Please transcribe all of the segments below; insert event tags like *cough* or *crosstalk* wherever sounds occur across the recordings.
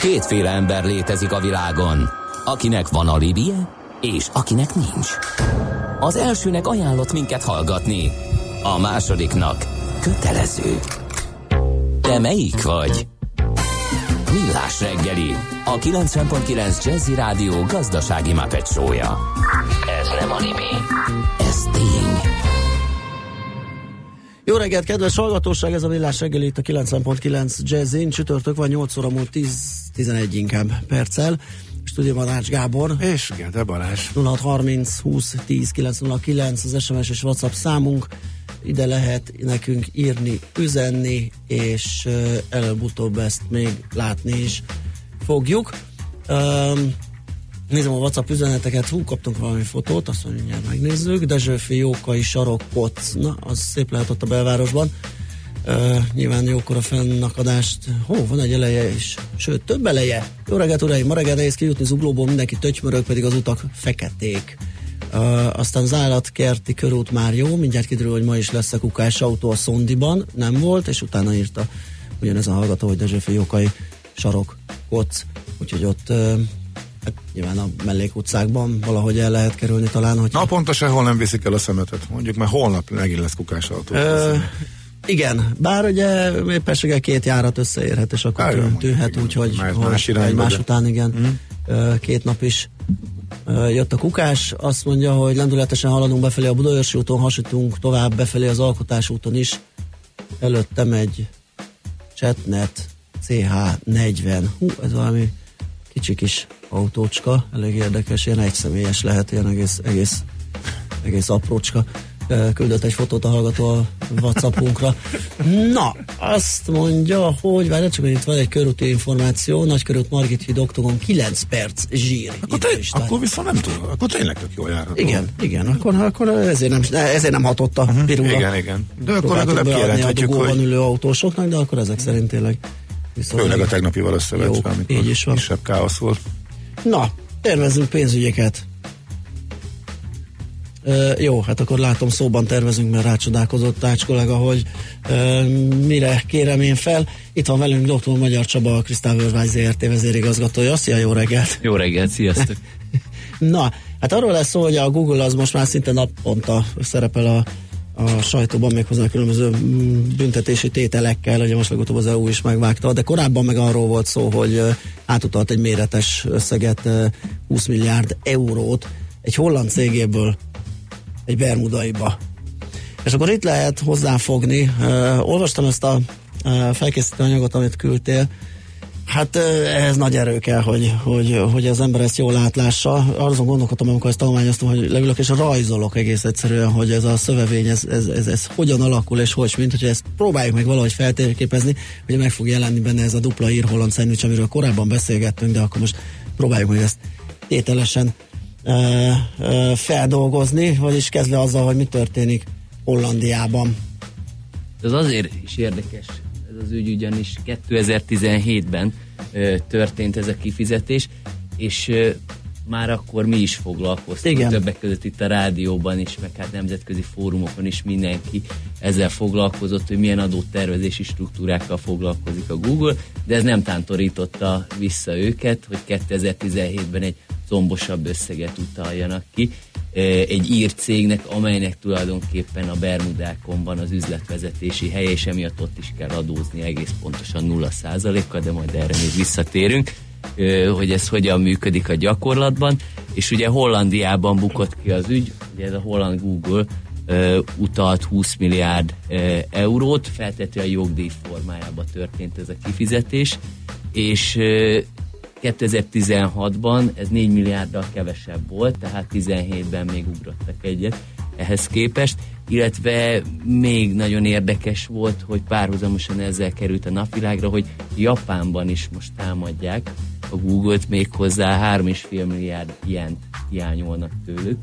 Kétféle ember létezik a világon, akinek van alibije, és akinek nincs. Az elsőnek ajánlott minket hallgatni, a másodiknak kötelező. Te melyik vagy? Millás reggeli, a 90.9 Jazzy Rádió gazdasági mapetsója. Ez nem animi, ez tény. Jó reggelt, kedves hallgatóság, ez a Villás reggeli itt a 90.9 Jazzin. Csütörtök van 8 óra múlt 10-11 inkább perccel. Stúdióban Ács Gábor. És Gede Balázs. 0630 20 10 909 az SMS és WhatsApp számunk. Ide lehet nekünk írni, üzenni, és előbb-utóbb ezt még látni is fogjuk. Um, Nézem a WhatsApp üzeneteket, hú, kaptunk valami fotót, azt mondja, mindjárt megnézzük. Dezsőfi Jókai sarokpot, na, az szép lehet ott a belvárosban. Uh, nyilván jókor a fennakadást, hó, van egy eleje is, sőt, több eleje. Jó reggelt, uraim, ma reggel nehéz kijutni zuglóból, mindenki tötymörög, pedig az utak feketék. Uh, aztán az állatkerti körút már jó, mindjárt kiderül, hogy ma is lesz a kukás autó a Szondiban, nem volt, és utána írta ugyanez a hallgató, hogy Dezsőfi Jókai sarok, koc, úgyhogy ott uh, Hát nyilván a mellékutcákban valahogy el lehet kerülni talán. Hogy Na pontosan hol nem viszik el a szemetet? Mondjuk mert holnap megint lesz kukás autó. Ö, igen, bár ugye éppességgel két járat összeérhet, és akkor tűn, tűnhet úgy, hogy, más, más, egymás után igen, mm. két nap is jött a kukás, azt mondja, hogy lendületesen haladunk befelé a Budaörsi úton, hasítunk tovább befelé az Alkotás úton is. Előttem egy Csetnet CH40. Hú, ez valami kicsi kis autócska, elég érdekes, ilyen egyszemélyes lehet, ilyen egész, egész, egész aprócska küldött egy fotót a hallgató a Whatsappunkra. Na, azt mondja, hogy várj, csak itt van egy körúti információ, Nagykörút Margit híd Oktogon 9 perc zsír. Akkor, te, akkor viszont nem tudom, akkor tényleg tök jól járható. Igen, igen, akkor, akkor ezért, nem, ezért nem hatott a uh-huh, pirula. Igen, igen. De akkor legalább kijelenthetjük, hogy... ülő autósoknak, de akkor ezek szerint tényleg Viszont Főleg a tegnapival összevetve, amikor így is van. kisebb káosz volt. Na, tervezünk pénzügyeket. Uh, jó, hát akkor látom szóban tervezünk, mert rácsodálkozott Ács kollega, hogy uh, mire kérem én fel. Itt van velünk dr. Magyar Csaba, a Krisztál Vörvány ZRT vezérigazgatója. Szia, jó reggelt! Jó reggelt, sziasztok! *laughs* Na, hát arról lesz szó, hogy a Google az most már szinte naponta szerepel a a sajtóban méghozzá különböző mm, büntetési tételekkel, ugye most legutóbb az EU is megvágta, de korábban meg arról volt szó, hogy átutalt egy méretes összeget, 20 milliárd eurót egy holland cégéből egy bermudaiba. És akkor itt lehet hozzáfogni. olvastam ezt a felkészítő anyagot, amit küldtél, Hát ehhez nagy erő kell, hogy, hogy, hogy az ember ezt jól átlássa. Azon gondolkodtam, amikor ezt tanulmányoztam, hogy leülök és rajzolok egész egyszerűen, hogy ez a szövevény, ez, ez, ez, ez hogyan alakul és hogy, mint hogy ezt próbáljuk meg valahogy feltérképezni, hogy meg fog jelenni benne ez a dupla ír holland szendvics, amiről korábban beszélgettünk, de akkor most próbáljuk meg ezt tételesen e, e, feldolgozni, vagyis kezdve azzal, hogy mi történik Hollandiában. Ez azért is érdekes az ügy ugyanis 2017-ben ö, történt ez a kifizetés, és ö, már akkor mi is foglalkoztunk, Igen. többek között itt a rádióban is, meg hát nemzetközi fórumokon is mindenki ezzel foglalkozott, hogy milyen adótervezési struktúrákkal foglalkozik a Google, de ez nem tántorította vissza őket, hogy 2017-ben egy zombosabb összeget utaljanak ki, egy ír cégnek, amelynek tulajdonképpen a Bermudákon van az üzletvezetési helye, és emiatt ott is kell adózni egész pontosan 0%-kal, de majd erre még visszatérünk, hogy ez hogyan működik a gyakorlatban. És ugye Hollandiában bukott ki az ügy, ugye ez a holland Google utalt 20 milliárd eurót, feltétlenül a jogdíj formájában történt ez a kifizetés, és 2016-ban ez 4 milliárddal kevesebb volt, tehát 17-ben még ugrottak egyet ehhez képest, illetve még nagyon érdekes volt, hogy párhuzamosan ezzel került a napvilágra, hogy Japánban is most támadják a Google-t még hozzá 3,5 milliárd ilyent hiányolnak tőlük,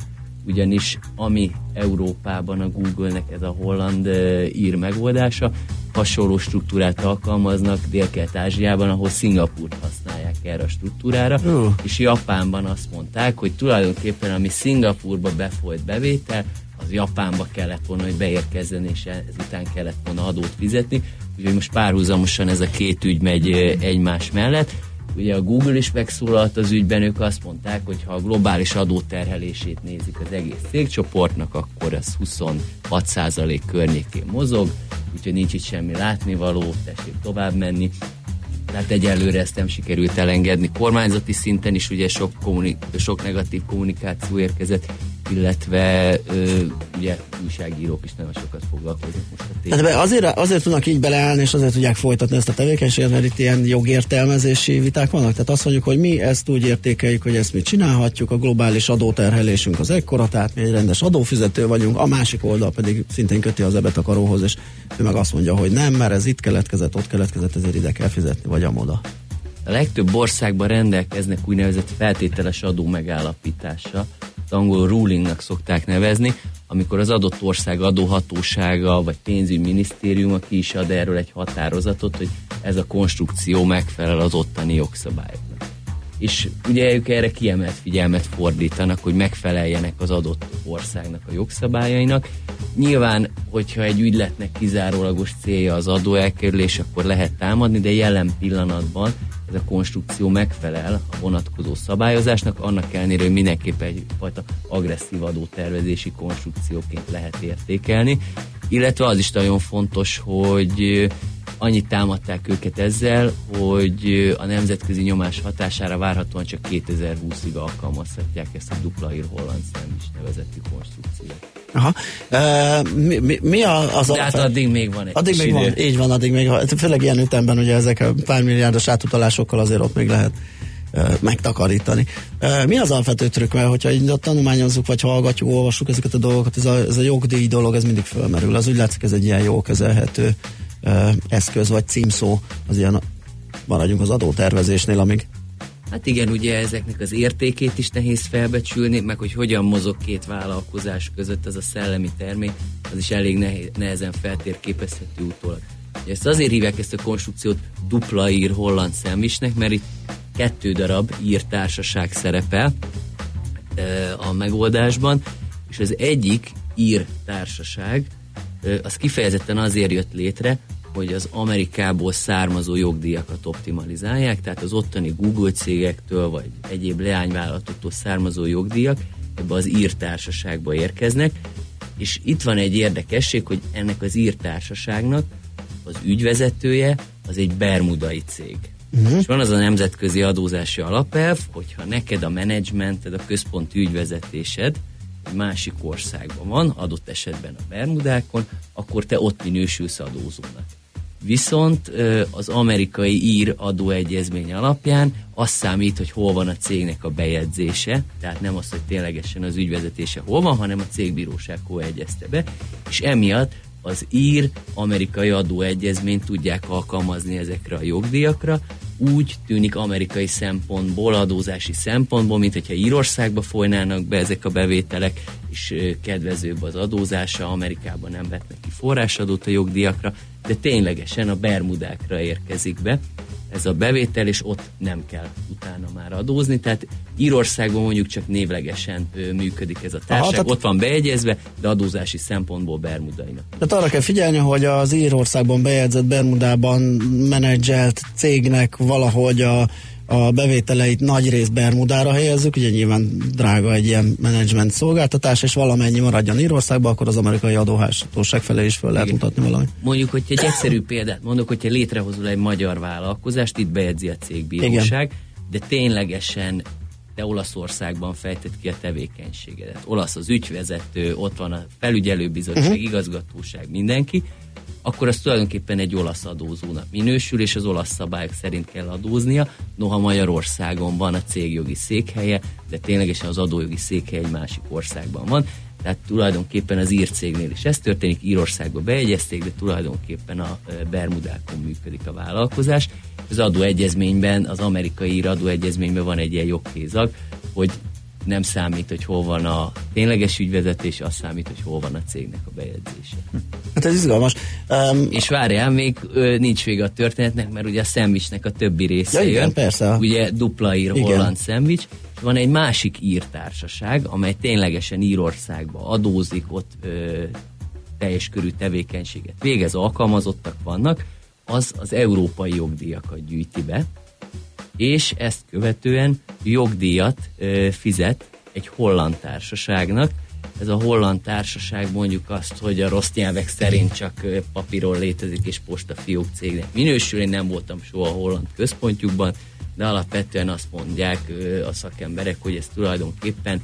ugyanis ami Európában a Google-nek ez a holland ír megoldása, hasonló struktúrát alkalmaznak Dél-Kelet-Ázsiában, ahol Szingapurt használják erre a struktúrára, uh. és Japánban azt mondták, hogy tulajdonképpen ami Szingapurba befolyt bevétel, az Japánba kellett volna, hogy beérkezzen, és ezután kellett volna adót fizetni, úgyhogy most párhuzamosan ez a két ügy megy egymás mellett. Ugye a Google is megszólalt az ügyben, ők azt mondták, hogy ha a globális adóterhelését nézik az egész cégcsoportnak, akkor ez 26% környékén mozog, úgyhogy nincs itt semmi látnivaló, tessék tovább menni. Tehát egyelőre ezt nem sikerült elengedni. Kormányzati szinten is ugye sok, kommunik- sok negatív kommunikáció érkezett, illetve ö, ugye újságírók is nagyon sokat foglalkoznak most a témával. Hát azért, azért tudnak így beleállni, és azért tudják folytatni ezt a tevékenységet, mert itt ilyen jogértelmezési viták vannak. Tehát azt mondjuk, hogy mi ezt úgy értékeljük, hogy ezt mi csinálhatjuk, a globális adóterhelésünk az ekkora, tehát mi egy rendes adófizető vagyunk, a másik oldal pedig szintén köti az ebet a karóhoz, és ő meg azt mondja, hogy nem, mert ez itt keletkezett, ott keletkezett, ezért ide kell fizetni, vagy amoda. A legtöbb országban rendelkeznek úgynevezett feltételes adó megállapítása, angol rulingnak szokták nevezni, amikor az adott ország adóhatósága vagy pénzügyminisztériuma ki is ad erről egy határozatot, hogy ez a konstrukció megfelel az ottani jogszabályoknak. És ugye ők erre kiemelt figyelmet fordítanak, hogy megfeleljenek az adott országnak a jogszabályainak. Nyilván, hogyha egy ügyletnek kizárólagos célja az adóelkerülés, akkor lehet támadni, de jelen pillanatban ez a konstrukció megfelel a vonatkozó szabályozásnak, annak ellenére, hogy mindenképpen egyfajta agresszív adótervezési konstrukcióként lehet értékelni. Illetve az is nagyon fontos, hogy annyit támadták őket ezzel, hogy a nemzetközi nyomás hatására várhatóan csak 2020-ig alkalmazhatják ezt a dupla ír holland szem is nevezeti konstrukciót. Aha. E, mi, mi, mi a, az De hát addig még van egy Addig még idő. van, így van, addig még van. Főleg ilyen ütemben ugye ezek a pár milliárdos átutalásokkal azért ott még lehet megtakarítani. Mi az alapvető trükk, mert hogyha így tanulmányozzuk, vagy hallgatjuk, olvassuk ezeket a dolgokat, ez a, ez a jogdíj dolog, ez mindig fölmerül. Az úgy látszik, ez egy ilyen jó kezelhető eszköz, vagy címszó, az ilyen maradjunk az adótervezésnél, amíg Hát igen, ugye ezeknek az értékét is nehéz felbecsülni, meg hogy hogyan mozog két vállalkozás között az a szellemi termék, az is elég nehéz, nehezen feltérképezhető utólag. Ezt azért hívják ezt a konstrukciót dupla ír holland szemvisnek, mert itt kettő darab írtársaság szerepel a megoldásban, és az egyik ír társaság, az kifejezetten azért jött létre, hogy az Amerikából származó jogdíjakat optimalizálják, tehát az ottani Google cégektől vagy egyéb leányvállalatoktól származó jogdíjak ebbe az írtársaságba érkeznek, és itt van egy érdekesség, hogy ennek az írtársaságnak az ügyvezetője az egy bermudai cég. Uh-huh. És van az a nemzetközi adózási alapelv, hogyha neked a menedzsmented, a központi ügyvezetésed egy másik országban van, adott esetben a Bermudákon, akkor te ott minősülsz adózónak. Viszont az amerikai ír adóegyezmény alapján az számít, hogy hol van a cégnek a bejegyzése, tehát nem az, hogy ténylegesen az ügyvezetése hol van, hanem a cégbíróság hol egyezte be, és emiatt az ír amerikai adóegyezményt tudják alkalmazni ezekre a jogdíjakra, úgy tűnik amerikai szempontból, adózási szempontból, mint hogyha Írországba folynának be ezek a bevételek, és kedvezőbb az adózása, Amerikában nem vetnek ki forrásadót a jogdíjakra, de ténylegesen a Bermudákra érkezik be ez a bevétel, és ott nem kell utána már adózni. Tehát Írországban mondjuk csak névlegesen ö, működik ez a társaság, Aha, tehát... ott van beegyezve, de adózási szempontból Bermudainak. Tehát arra kell figyelni, hogy az Írországban bejegyzett Bermudában menedzselt cégnek valahogy a a bevételeit nagy rész Bermudára helyezzük, ugye nyilván drága egy ilyen menedzsment szolgáltatás, és valamennyi maradjon Írországba, akkor az amerikai adóháztóság felé is fel lehet Igen. mutatni valamit. Mondjuk, hogyha egy egyszerű példát mondok, hogyha létrehozol egy magyar vállalkozást, itt bejegyzi a cégbíróság, Igen. de ténylegesen te Olaszországban fejtett ki a tevékenységedet. Olasz az ügyvezető, ott van a felügyelőbizottság, uh-huh. igazgatóság, mindenki, akkor az tulajdonképpen egy olasz adózónak minősül, és az olasz szabályok szerint kell adóznia. Noha Magyarországon van a cégjogi székhelye, de ténylegesen az adójogi székhelye egy másik országban van. Tehát tulajdonképpen az ír cégnél is ez történik, Írországba beegyezték, de tulajdonképpen a Bermudákon működik a vállalkozás. Az adóegyezményben, az amerikai ír adóegyezményben van egy ilyen jogkézag, hogy nem számít, hogy hol van a tényleges ügyvezetés, az számít, hogy hol van a cégnek a bejegyzése. Hát ez izgalmas. Um, és várjál, még ö, nincs vége a történetnek, mert ugye a szendvicsnek a többi része ja, igen, jön. persze. Ugye dupla ír igen. holland szendvics, és van egy másik írtársaság, amely ténylegesen Írországba adózik, ott ö, teljes körű tevékenységet végez, alkalmazottak vannak, az az európai jogdíjakat gyűjti be, és ezt követően jogdíjat fizet egy holland társaságnak. Ez a holland társaság mondjuk azt, hogy a rossz nyelvek szerint csak papíron létezik és postafiók cégnek minősül. Én nem voltam soha a holland központjukban, de alapvetően azt mondják a szakemberek, hogy ez tulajdonképpen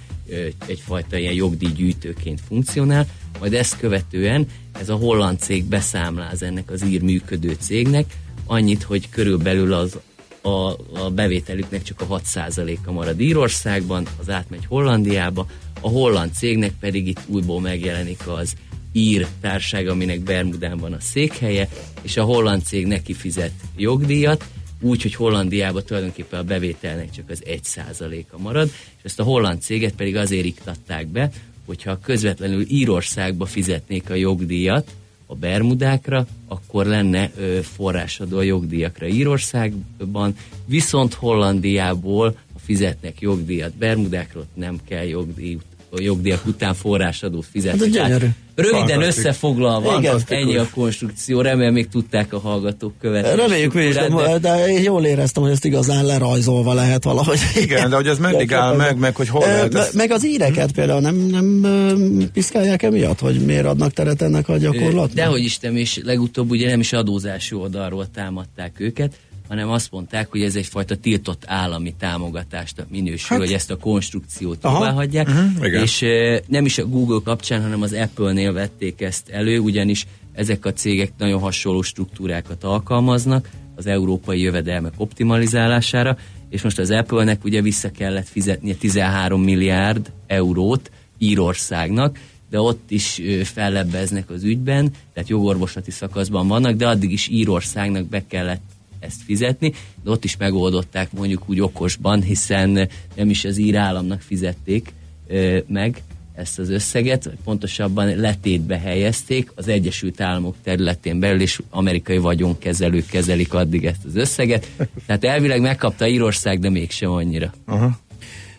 egyfajta ilyen jogdíjgyűjtőként funkcionál, majd ezt követően ez a holland cég beszámláz ennek az ír működő cégnek, annyit, hogy körülbelül az a, a bevételüknek csak a 6%-a marad Írországban, az átmegy Hollandiába, a holland cégnek pedig itt újból megjelenik az ír társág, aminek Bermudán van a székhelye, és a holland cég neki fizet jogdíjat, úgy, hogy Hollandiában tulajdonképpen a bevételnek csak az 1%-a marad, és ezt a holland céget pedig azért iktatták be, hogyha közvetlenül Írországba fizetnék a jogdíjat a Bermudákra, akkor lenne ö, forrásadó a jogdíjakra Írországban, viszont Hollandiából fizetnek jogdíjat Bermudákra, ott nem kell jogdíj, jogdíjak után forrásadót fizetni. Hát, Röviden összefoglalva, Igen, ennyi a konstrukció, remélem még tudták a hallgatók követni. Reméljük mi is, de, de én jól éreztem, hogy ezt igazán lerajzolva lehet valahogy. Igen, de hogy ez meddig áll meg, meg hogy hol lehet ezt... Meg az íreket hmm. például nem, nem piszkálják emiatt, hogy miért adnak teret ennek a gyakorlatnak? Dehogy Isten, és legutóbb ugye nem is adózási oldalról támadták őket, hanem azt mondták, hogy ez egyfajta tiltott állami támogatást minősül, hát. hogy ezt a konstrukciót hagyják, uh-huh, és e, nem is a Google kapcsán, hanem az Apple-nél vették ezt elő, ugyanis ezek a cégek nagyon hasonló struktúrákat alkalmaznak az európai jövedelmek optimalizálására, és most az Apple-nek ugye vissza kellett fizetnie 13 milliárd eurót Írországnak, de ott is fellebbeznek az ügyben, tehát jogorvoslati szakaszban vannak, de addig is Írországnak be kellett ezt fizetni, de ott is megoldották mondjuk úgy okosban, hiszen nem is az ír államnak fizették ö, meg ezt az összeget, pontosabban letétbe helyezték az Egyesült Államok területén belül, és amerikai vagyonkezelők kezelik addig ezt az összeget. Tehát elvileg megkapta Írország, de mégsem annyira. Aha.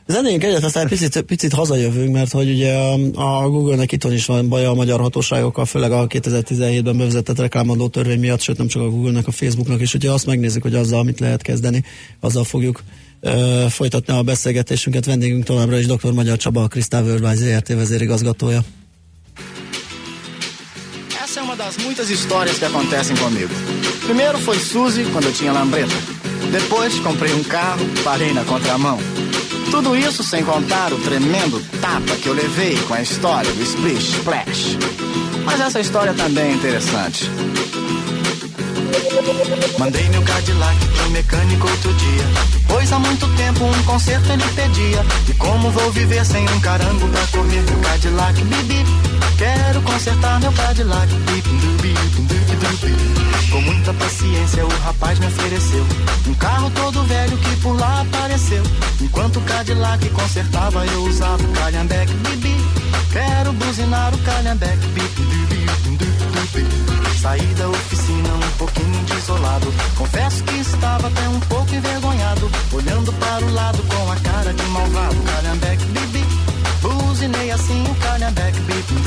Zenéljünk egyet, aztán picit, picit hazajövünk, mert hogy ugye a, a Google-nek itthon is van baja a magyar hatóságokkal, főleg a 2017-ben bevezetett reklámadó törvény miatt, sőt nem csak a Google-nek, a Facebooknak is, hogyha azt megnézzük, hogy azzal mit lehet kezdeni, azzal fogjuk ö, folytatni a beszélgetésünket. Vendégünk továbbra is dr. Magyar Csaba, a Crystal Worldwide ZRT vezérigazgatója. Essa é uma das muitas histórias que acontecem comigo. Primeiro foi Suzy, quando eu tinha lambreta. Depois comprei um carro, parei na contramão. Tudo isso sem contar o tremendo tapa que eu levei com a história do Splish Splash. Mas essa história também é interessante. Mandei meu Cadillac pro mecânico outro dia. Pois há muito tempo um conserto ele pedia. E como vou viver sem um carango pra correr meu Cadillac? Bibi, quero consertar meu Cadillac. Com muita paciência o rapaz me ofereceu um carro todo velho que por lá apareceu. Enquanto o Cadillac consertava eu usava o calhambeque. Bibi, quero buzinar o Saí da oficina um pouquinho desolado. Confesso que estava até um pouco envergonhado. Olhando para o lado com a cara de malvado. Calhambeque, bibi. Buzinei assim o calhambeque, bibi.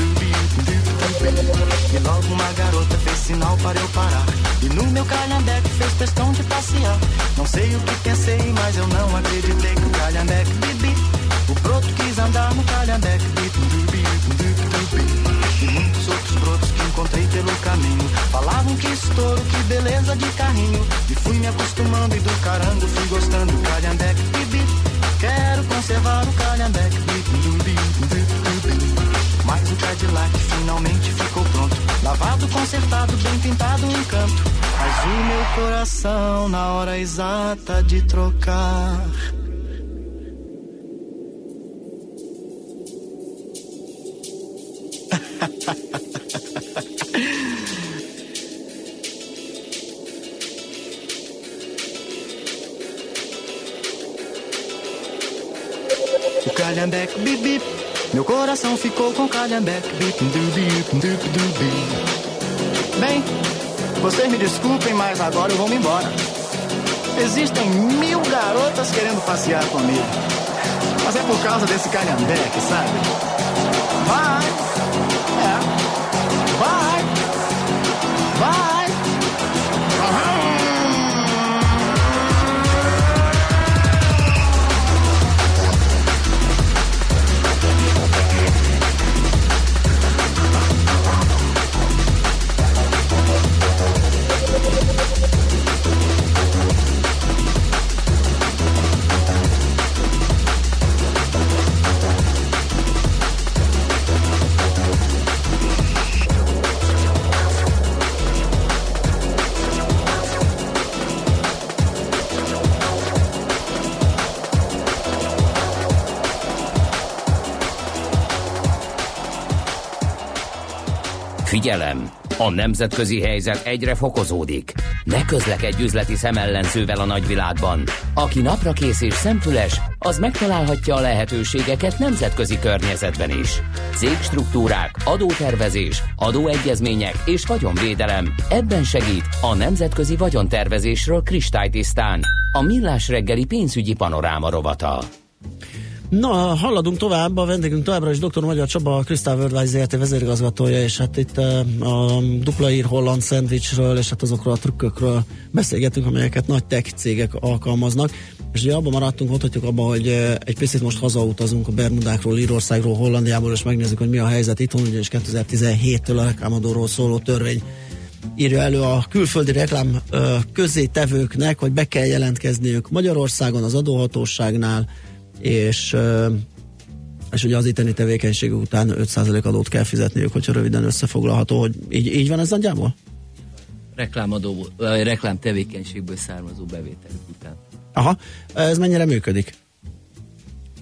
E logo uma garota fez sinal para eu parar. E no meu calhambeque fez questão de passear. Não sei o que pensei, mas eu não acreditei que o calhambeque, bibi. O broto quis andar no calhambeque, bibi. E muitos brotos que encontrei pelo caminho. Falavam que estouro, que beleza de carrinho. E fui me acostumando e do carango fui gostando. Calhambeque, bibi. Quero conservar o calhambeque, bibi. Mas o Cadillac finalmente ficou pronto. Lavado, consertado, bem pintado, um encanto. Mas o meu coração, na hora exata de trocar o *laughs* calhambeque bip bip, meu coração ficou com calhambeque Bem, vocês me desculpem, mas agora eu vou me embora. Existem mil garotas querendo passear comigo. Mas é por causa desse calhambeque, sabe? Figyelem! A nemzetközi helyzet egyre fokozódik. Ne közlekedj üzleti szemellenzővel a nagyvilágban. Aki napra kész és szemfüles, az megtalálhatja a lehetőségeket nemzetközi környezetben is. Cégstruktúrák, adótervezés, adóegyezmények és vagyonvédelem. Ebben segít a Nemzetközi Vagyontervezésről kristálytisztán. A Millás reggeli pénzügyi panoráma rovata. Na, haladunk tovább, a vendégünk továbbra is dr. Magyar Csaba, a Crystal Worldwide ZRT vezérigazgatója, és hát itt a dupla ír holland szendvicsről, és hát azokról a trükkökről beszélgetünk, amelyeket nagy tech cégek alkalmaznak. És ugye abban maradtunk, mondhatjuk abban, hogy egy picit most hazautazunk a Bermudákról, Írországról, Hollandiából, és megnézzük, hogy mi a helyzet itthon, ugyanis 2017-től a reklámadóról szóló törvény írja elő a külföldi reklám közétevőknek, hogy be kell jelentkezniük Magyarországon az adóhatóságnál, és és ugye az itteni tevékenység után 5% adót kell fizetniük, hogyha röviden összefoglalható, hogy így, így van ez nagyjából? Reklámadó, reklám tevékenységből származó bevételük után. Aha, ez mennyire működik?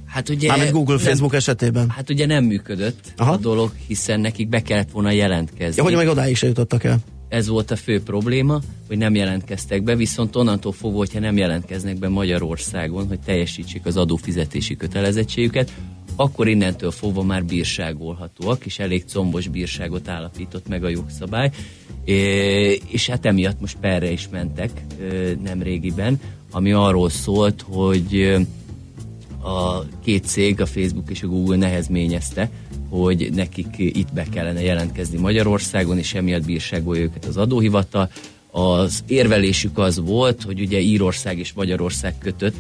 Hát ugye... Mármint Google, nem, Facebook esetében. Hát ugye nem működött Aha. a dolog, hiszen nekik be kellett volna jelentkezni. Ja, hogy meg odáig se jutottak el ez volt a fő probléma, hogy nem jelentkeztek be, viszont onnantól fogva, hogyha nem jelentkeznek be Magyarországon, hogy teljesítsék az adófizetési kötelezettségüket, akkor innentől fogva már bírságolhatóak, és elég combos bírságot állapított meg a jogszabály, és hát emiatt most perre is mentek nem régiben, ami arról szólt, hogy a két cég, a Facebook és a Google nehezményezte, hogy nekik itt be kellene jelentkezni Magyarországon, és emiatt bírságolja őket az adóhivatal. Az érvelésük az volt, hogy ugye Írország és Magyarország kötött,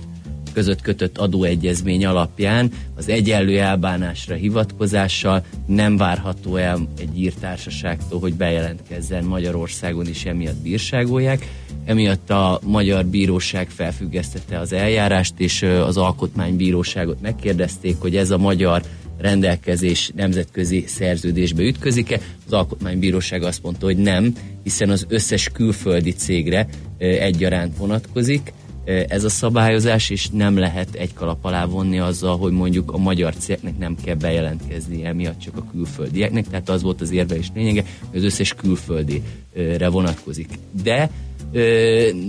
között kötött adóegyezmény alapján az egyenlő elbánásra hivatkozással nem várható el egy írtársaságtól, hogy bejelentkezzen Magyarországon is emiatt bírságolják. Emiatt a Magyar Bíróság felfüggesztette az eljárást, és az Alkotmánybíróságot megkérdezték, hogy ez a magyar rendelkezés nemzetközi szerződésbe ütközik-e. Az Alkotmánybíróság azt mondta, hogy nem, hiszen az összes külföldi cégre egyaránt vonatkozik ez a szabályozás, és nem lehet egy kalap alá vonni azzal, hogy mondjuk a magyar cégnek nem kell bejelentkezni emiatt csak a külföldieknek, tehát az volt az érve és lényege, hogy az összes külföldire vonatkozik. De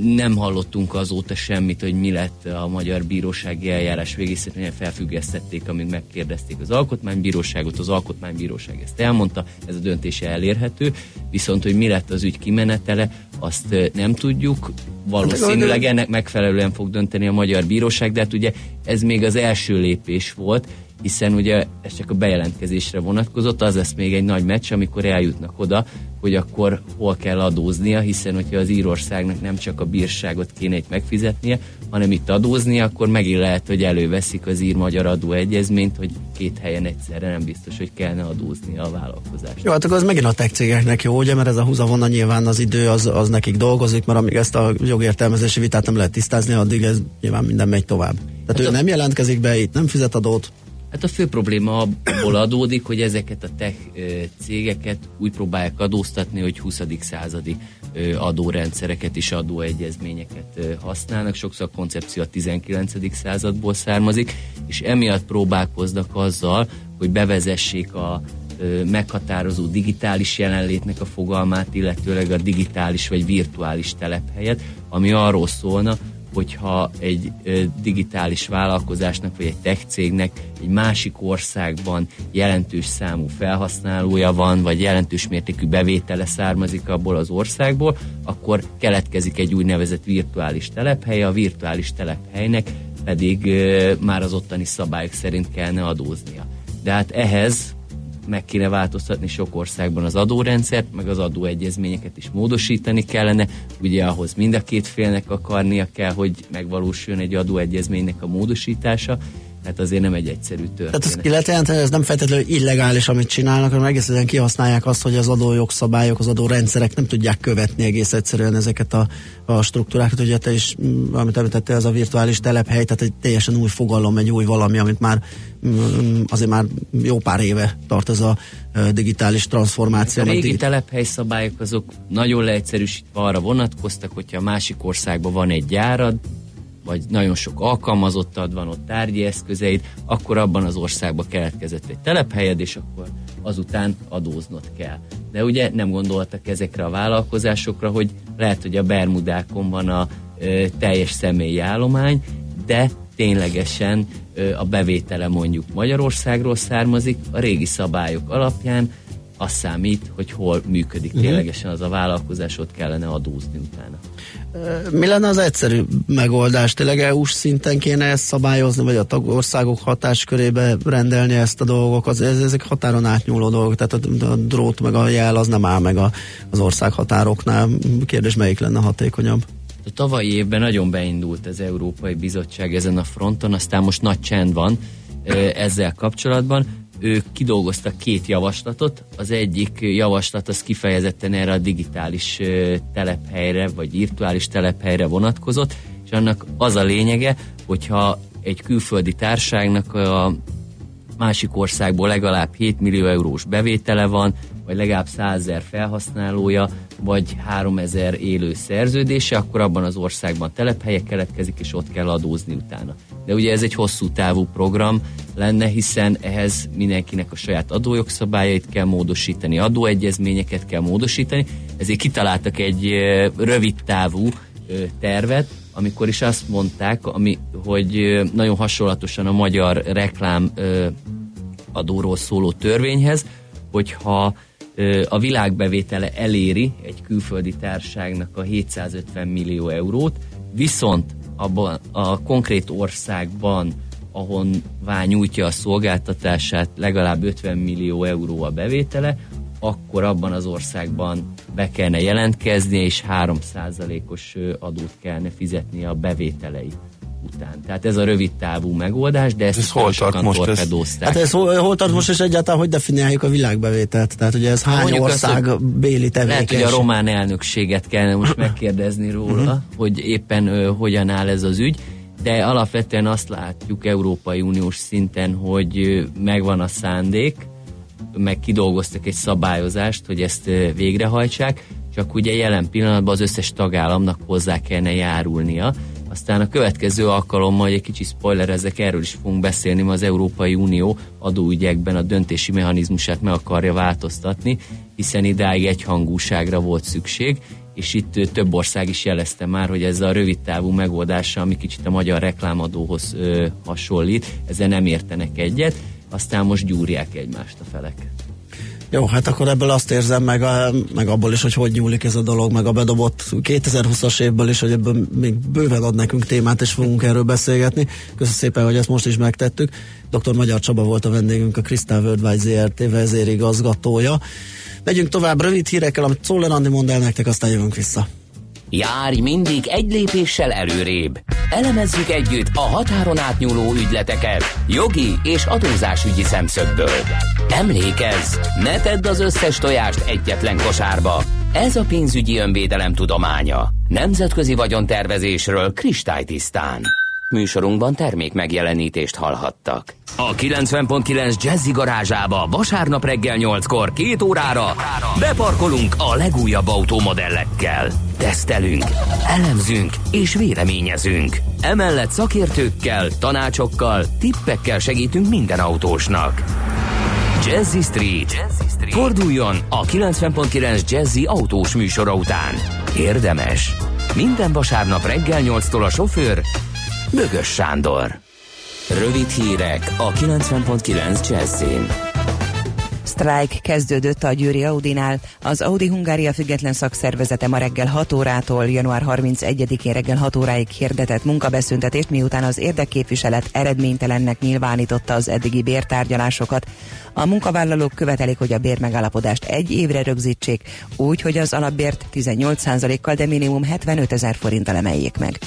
nem hallottunk azóta semmit, hogy mi lett a magyar bírósági eljárás végészetesen felfüggesztették, amíg megkérdezték az alkotmánybíróságot, az alkotmánybíróság ezt elmondta, ez a döntése elérhető, viszont hogy mi lett az ügy kimenetele, azt nem tudjuk, valószínűleg ennek megfelelően fog dönteni a magyar bíróság, de hát ugye ez még az első lépés volt, hiszen ugye ez csak a bejelentkezésre vonatkozott, az lesz még egy nagy meccs, amikor eljutnak oda, hogy akkor hol kell adóznia, hiszen hogyha az Írországnak nem csak a bírságot kéne itt megfizetnie, hanem itt adóznia, akkor megint lehet, hogy előveszik az ír-magyar adóegyezményt, hogy két helyen egyszerre nem biztos, hogy kellene adózni a vállalkozást. Jó, hát akkor az megint a tech cégeknek jó, ugye, mert ez a húzavonna nyilván az idő az, az nekik dolgozik, mert amíg ezt a jogértelmezési vitát nem lehet tisztázni, addig ez nyilván minden megy tovább. Tehát hát ő a... nem jelentkezik be, itt nem fizet adót, Hát a fő probléma abból adódik, hogy ezeket a tech cégeket úgy próbálják adóztatni, hogy 20. századi adórendszereket és adóegyezményeket használnak. Sokszor a koncepció a 19. századból származik, és emiatt próbálkoznak azzal, hogy bevezessék a meghatározó digitális jelenlétnek a fogalmát, illetőleg a digitális vagy virtuális telephelyet, ami arról szólna, hogyha egy digitális vállalkozásnak vagy egy tech cégnek egy másik országban jelentős számú felhasználója van, vagy jelentős mértékű bevétele származik abból az országból, akkor keletkezik egy úgynevezett virtuális telephelye, a virtuális telephelynek pedig már az ottani szabályok szerint kellene adóznia. De hát ehhez meg kéne változtatni sok országban az adórendszert, meg az adóegyezményeket is módosítani kellene. Ugye ahhoz mind a két félnek akarnia kell, hogy megvalósuljon egy adóegyezménynek a módosítása, tehát azért nem egy egyszerű történet. Tehát ezt ki lehet jelenteni, ez nem feltétlenül illegális, amit csinálnak, hanem egész egyszerűen kihasználják azt, hogy az adójogszabályok, az adórendszerek nem tudják követni egész egyszerűen ezeket a, a struktúrákat. Ugye te is, mm, amit említettél, ez a virtuális telephely, tehát egy teljesen új fogalom, egy új valami, amit már mm, azért már jó pár éve tart ez a digitális transformáció. A régi digi- telephely szabályok azok nagyon leegyszerűsítve arra vonatkoztak, hogyha a másik országban van egy gyárad, vagy nagyon sok alkalmazottad van, ott tárgyi eszközeid, akkor abban az országban keletkezett egy telephelyed, és akkor azután adóznod kell. de ugye nem gondoltak ezekre a vállalkozásokra, hogy lehet, hogy a Bermudákon van a ö, teljes személyi állomány, de ténylegesen ö, a bevétele mondjuk Magyarországról származik, a régi szabályok alapján az számít, hogy hol működik uh-huh. ténylegesen az a vállalkozás, ott kellene adózni utána. Mi lenne az egyszerű megoldás? Tényleg EU-s szinten kéne ezt szabályozni, vagy a tagországok hatáskörébe rendelni ezt a dolgokat? Ez, ezek határon átnyúló dolgok, tehát a, a drót meg a jel az nem áll meg a, az ország határoknál. Kérdés, melyik lenne hatékonyabb? A tavalyi évben nagyon beindult az Európai Bizottság ezen a fronton, aztán most nagy csend van ezzel kapcsolatban ők kidolgoztak két javaslatot. Az egyik javaslat az kifejezetten erre a digitális telephelyre, vagy virtuális telephelyre vonatkozott, és annak az a lényege, hogyha egy külföldi társágnak a másik országból legalább 7 millió eurós bevétele van, vagy legalább 100 ezer felhasználója, vagy 3000 élő szerződése, akkor abban az országban telephelye keletkezik, és ott kell adózni utána. De ugye ez egy hosszú távú program lenne, hiszen ehhez mindenkinek a saját adójogszabályait kell módosítani, adóegyezményeket kell módosítani, ezért kitaláltak egy rövid távú tervet, amikor is azt mondták, ami, hogy nagyon hasonlatosan a magyar reklám adóról szóló törvényhez, hogyha a világbevétele eléri egy külföldi társágnak a 750 millió eurót, viszont abban a konkrét országban, ahon nyújtja a szolgáltatását, legalább 50 millió euró a bevétele, akkor abban az országban be kellene jelentkezni, és 3%-os adót kellene fizetni a bevételei után. Tehát ez a rövid távú megoldás, de ezt ez hol tart most ez? Hát ez hol, hol tart most, és egyáltalán hogy definiáljuk a világbevételt? Tehát ugye ez hány Mondjuk ország azt, béli tevékenység? Lehet, hogy a román elnökséget kellene most megkérdezni róla, uh-huh. hogy éppen uh, hogyan áll ez az ügy, de alapvetően azt látjuk Európai Uniós szinten, hogy megvan a szándék, meg kidolgoztak egy szabályozást, hogy ezt végrehajtsák, csak ugye jelen pillanatban az összes tagállamnak hozzá kellene járulnia, aztán a következő alkalommal, egy kicsi spoiler, ezek erről is fogunk beszélni, ma az Európai Unió adóügyekben a döntési mechanizmusát meg akarja változtatni, hiszen idáig egyhangúságra volt szükség, és itt több ország is jelezte már, hogy ez a rövid távú megoldása, ami kicsit a magyar reklámadóhoz ö, hasonlít, ezzel nem értenek egyet, aztán most gyúrják egymást a felek. Jó, hát akkor ebből azt érzem, meg, a, meg abból is, hogy hogy nyúlik ez a dolog, meg a bedobott 2020-as évből is, hogy ebből még bőven ad nekünk témát, és fogunk erről beszélgetni. Köszönöm szépen, hogy ezt most is megtettük. Dr. Magyar Csaba volt a vendégünk, a Crystal Worldwide ZRT vezérigazgatója. Megyünk tovább rövid hírekkel, amit Czoller Andi mond el nektek, aztán jövünk vissza. Járj mindig egy lépéssel előrébb. Elemezzük együtt a határon átnyúló ügyleteket jogi és adózásügyi szemszögből. Emlékezz, ne tedd az összes tojást egyetlen kosárba. Ez a pénzügyi önvédelem tudománya. Nemzetközi vagyontervezésről kristálytisztán. Műsorunkban termék megjelenítést hallhattak. A 90.9 Jazzy garázsába vasárnap reggel 8-kor két órára beparkolunk a legújabb automodellekkel. Tesztelünk, elemzünk és véleményezünk. Emellett szakértőkkel, tanácsokkal, tippekkel segítünk minden autósnak. Jazzy Street. Forduljon a 90.9 Jazzy autós műsora után. Érdemes. Minden vasárnap reggel 8-tól a sofőr Bögös Sándor. Rövid hírek a 90.9 Jazzin. Sztrájk kezdődött a Győri Audinál. Az Audi Hungária független szakszervezete ma reggel 6 órától január 31-én reggel 6 óráig hirdetett munkabeszüntetést, miután az érdekképviselet eredménytelennek nyilvánította az eddigi bértárgyalásokat. A munkavállalók követelik, hogy a bérmegállapodást egy évre rögzítsék, úgy, hogy az alapbért 18%-kal, de minimum 75 ezer forinttal emeljék meg.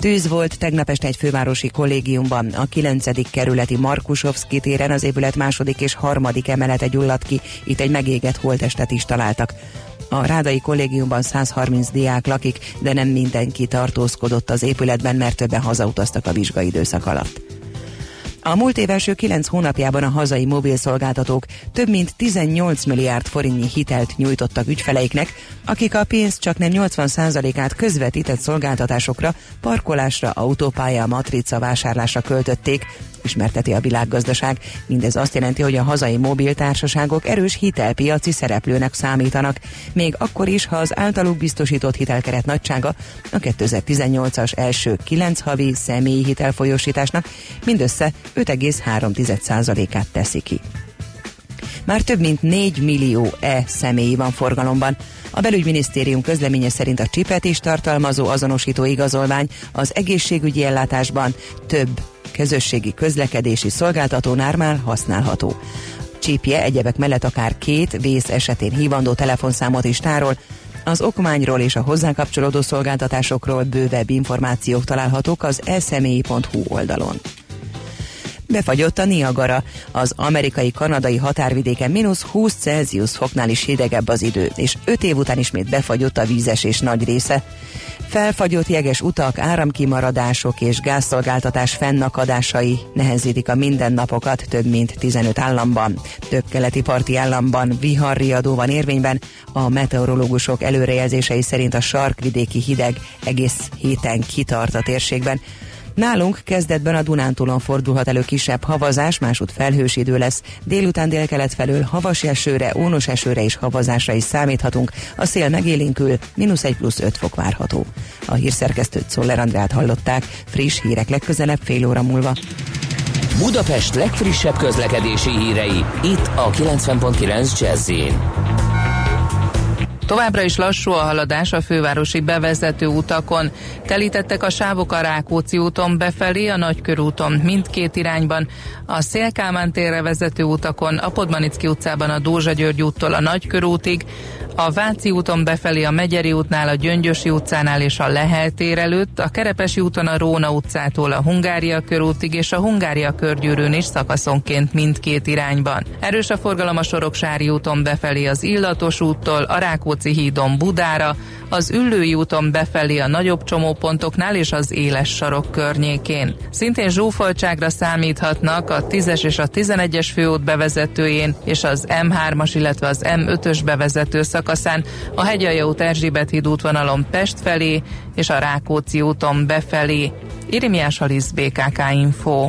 Tűz volt tegnap este egy fővárosi kollégiumban. A 9. kerületi Markusovszki téren az épület második és harmadik emelete gyulladt ki. Itt egy megégett holtestet is találtak. A Rádai kollégiumban 130 diák lakik, de nem mindenki tartózkodott az épületben, mert többen hazautaztak a vizsgaidőszak alatt. A múlt év első kilenc hónapjában a hazai mobilszolgáltatók több mint 18 milliárd forintnyi hitelt nyújtottak ügyfeleiknek, akik a pénz csak nem 80%-át közvetített szolgáltatásokra, parkolásra, autópálya, matrica vásárlásra költötték, ismerteti a világgazdaság. Mindez azt jelenti, hogy a hazai mobiltársaságok erős hitelpiaci szereplőnek számítanak, még akkor is, ha az általuk biztosított hitelkeret nagysága a 2018-as első 9 havi személyi hitelfolyósításnak mindössze 5,3%-át teszi ki. Már több mint 4 millió e-személyi van forgalomban. A belügyminisztérium közleménye szerint a csipet is tartalmazó azonosító igazolvány az egészségügyi ellátásban több közösségi közlekedési szolgáltatónál már használható. Csípje egyebek mellett akár két vész esetén hívandó telefonszámot is tárol, az okmányról és a hozzá kapcsolódó szolgáltatásokról bővebb információk találhatók az eszemély.hu oldalon. Befagyott a Niagara. Az amerikai-kanadai határvidéken mínusz 20 Celsius foknál is hidegebb az idő, és 5 év után ismét befagyott a vízesés nagy része. Felfagyott jeges utak, áramkimaradások és gázszolgáltatás fennakadásai nehezítik a mindennapokat több mint 15 államban. Több keleti parti államban viharriadó van érvényben, a meteorológusok előrejelzései szerint a sarkvidéki hideg egész héten kitart a térségben. Nálunk kezdetben a Dunántúlon fordulhat elő kisebb havazás, másút felhős idő lesz. Délután délkelet felől havas esőre, ónos esőre és havazásra is számíthatunk. A szél megélénkül, mínusz 1 plusz 5 fok várható. A hírszerkesztőt Szoller Andrát hallották, friss hírek legközelebb fél óra múlva. Budapest legfrissebb közlekedési hírei, itt a 90.9 jazz Továbbra is lassú a haladás a fővárosi bevezető utakon. Telítettek a sávok a Rákóczi úton befelé, a Nagykörúton mindkét irányban, a Szélkámán térre vezető utakon, a Podmanicki utcában a Dózsa György úttól a Nagykörútig, a Váci úton befelé a Megyeri útnál, a Gyöngyösi utcánál és a Lehel tér előtt, a Kerepesi úton a Róna utcától a Hungária körútig és a Hungária körgyűrűn is szakaszonként mindkét irányban. Erős a forgalom a Soroksári úton befelé az Illatos úttól, a Rákóczi hídon Budára, az Üllői úton befelé a nagyobb csomópontoknál és az éles sarok környékén. Szintén zsúfoltságra számíthatnak a 10-es és a 11-es főút bevezetőjén és az M3-as, illetve az M5-ös bevezető szakaszán, a Hegyalja út Erzsébet híd útvonalon Pest felé és a Rákóczi úton befelé. Irimiás Alisz BKK Info.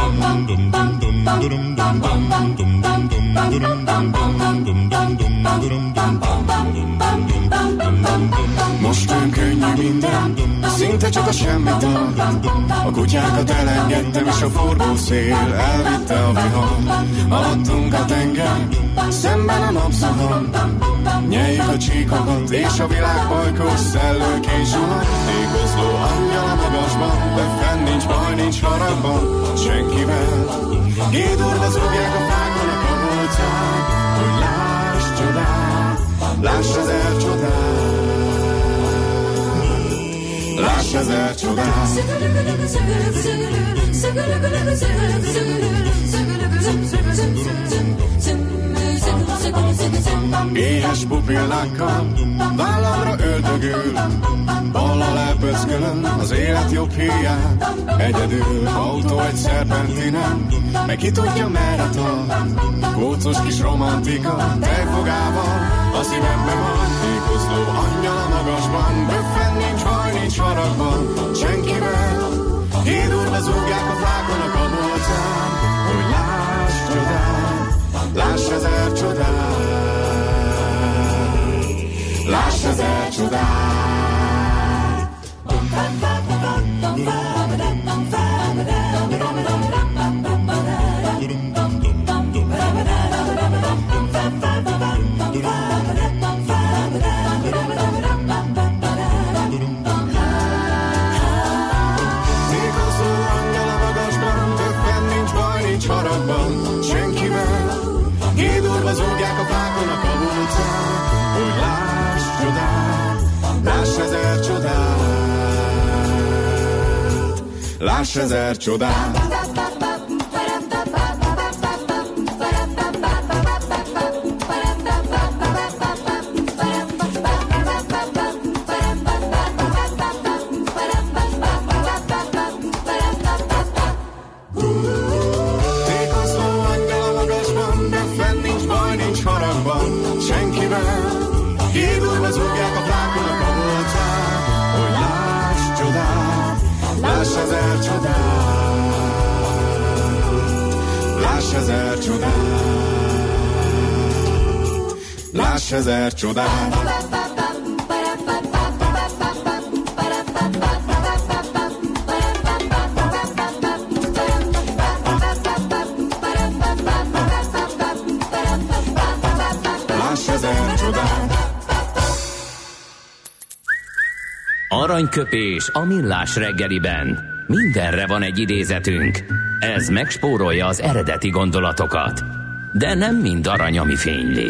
szinte csak a semmit A kutyákat elengedtem, és a forgó szél elvitte a vihar. Alattunk a tenger, szemben a napszahar. Nyeljük a csíkokat, és a világ bajkos szellők és zsuhar. Ékozló angyal a magasban, de fenn nincs baj, nincs haragban, senkivel. Gédurva zúgják a fákon a kabolcán, hogy láss csodát, láss ezer csodát. Láss ezer csodát. Éhes pupillákkal vállamra öldögül. Bal alá pöckölöm az élet jobb híját. Egyedül autó egy szerpentinen Meg ki tudja merre tart. Kócos kis romantika Tejfogával a szívembe van Ékozló angyal a magasban Böffen nincs baj, nincs haragban Senkivel. Hídurva zúgják a flákon a kabolcán Hogy láss csodát Láss ezer csodát. Láss ezer csodát ezer csodát. Láss ezer csodát. Aranyköpés a millás reggeliben. Mindenre van egy idézetünk. Ez megspórolja az eredeti gondolatokat. De nem mind arany, ami fényli.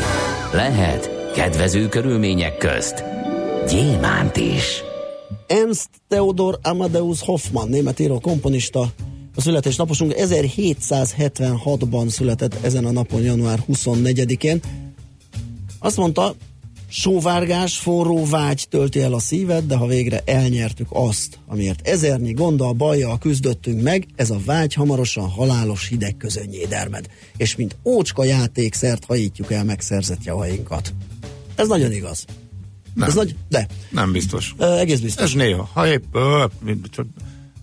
Lehet kedvező körülmények közt gyémánt is. Ernst Theodor Amadeus Hoffmann, német író komponista, a születésnaposunk 1776-ban született ezen a napon, január 24-én. Azt mondta, sóvárgás, forró vágy tölti el a szíved, de ha végre elnyertük azt, amiért ezernyi gonddal, bajjal küzdöttünk meg, ez a vágy hamarosan halálos hideg közönnyé dermed, és mint ócska játékszert hajítjuk el megszerzett javainkat. Ez nagyon igaz. Nem. Ez nagy, de, Nem biztos. ö, egész biztos. Ez néha. Ha épp, ö,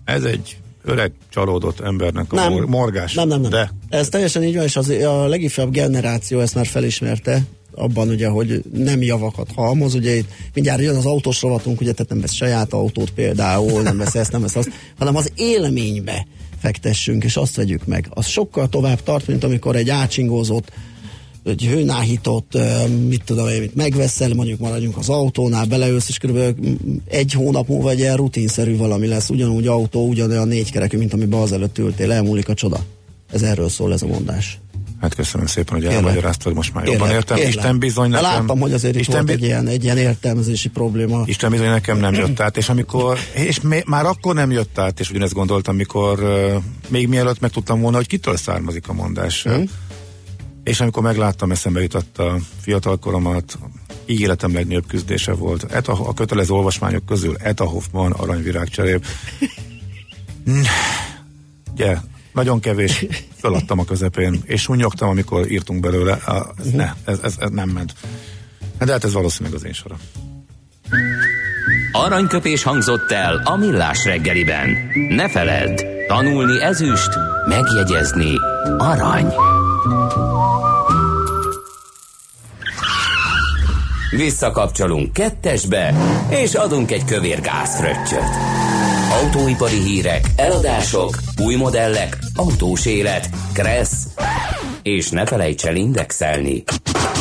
ez egy öreg csalódott embernek a nem, mor- morgás. Nem, nem, nem. De Ez teljesen így van, és az, a legifjabb generáció ezt már felismerte, abban ugye, hogy nem javakat halmoz, ugye itt mindjárt jön az autós rovatunk, ugye, tehát nem vesz saját autót például, nem vesz ezt, nem vesz azt, hanem az élménybe fektessünk, és azt vegyük meg. Az sokkal tovább tart, mint amikor egy ácsingózót egy hőnáhított, mit tudom én, mit megveszel, mondjuk maradjunk az autónál, beleülsz, és kb. egy hónap múlva egy ilyen rutinszerű valami lesz, ugyanúgy autó, ugyanolyan négykerekű, mint amiben azelőtt ültél, elmúlik a csoda. Ez erről szól ez a mondás. Hát köszönöm szépen, hogy Kérlek. elmagyaráztad, most már jobban Kérlek, értem. kérlek. Isten bizony nekem... Láttam, hogy azért Isten volt bi- egy ilyen, egy ilyen értelmezési probléma. Isten bizony nekem nem jött át, és amikor, és még, már akkor nem jött át, és ugyanezt gondoltam, mikor uh, még mielőtt megtudtam volna, hogy kitől származik a mondás. Mhm. Mm. És amikor megláttam, eszembe jutott a fiatalkoromat, életem legnagyobb küzdése volt. Eta, a kötelező olvasmányok közül Eta Hoffman, Aranyvirág cserép. Ugye, nagyon kevés, feladtam a közepén, és unnyogtam, amikor írtunk belőle. A, ez, ne, ez, ez, ez nem ment. De hát ez valószínűleg az én sorom. Aranyköpés hangzott el a millás reggeliben. Ne feledd, tanulni ezüst, megjegyezni arany. Visszakapcsolunk kettesbe, és adunk egy kövér gázfröccsöt. Autóipari hírek, eladások, új modellek, autós élet, kressz, és ne felejts el indexelni.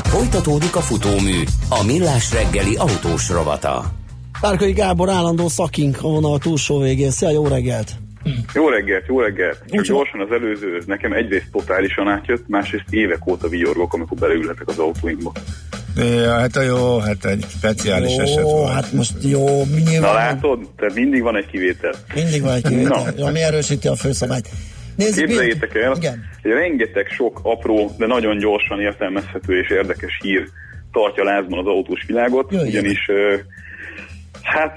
Folytatódik a futómű, a millás reggeli autós rovata. Párkai Gábor állandó szakink a vonal túlsó végén. Szia, jó reggelt! Jó reggelt, jó reggelt. Csak gyorsan az előző, nekem egyrészt totálisan átjött, másrészt évek óta vigyorgok, amikor beleülhetek az autóinkba. Ja, hát a jó, hát egy speciális eset Ó, volt. hát most jó, mi Na nyilván látod? Tehát mindig van egy kivétel. mindig van egy kivétel, ami erősíti a főszabályt. Nézzük, Képzeljétek el, Igen. hogy rengeteg sok apró, de nagyon gyorsan értelmezhető és érdekes hír tartja lázban az autós világot, Jöjjön. ugyanis ö, hát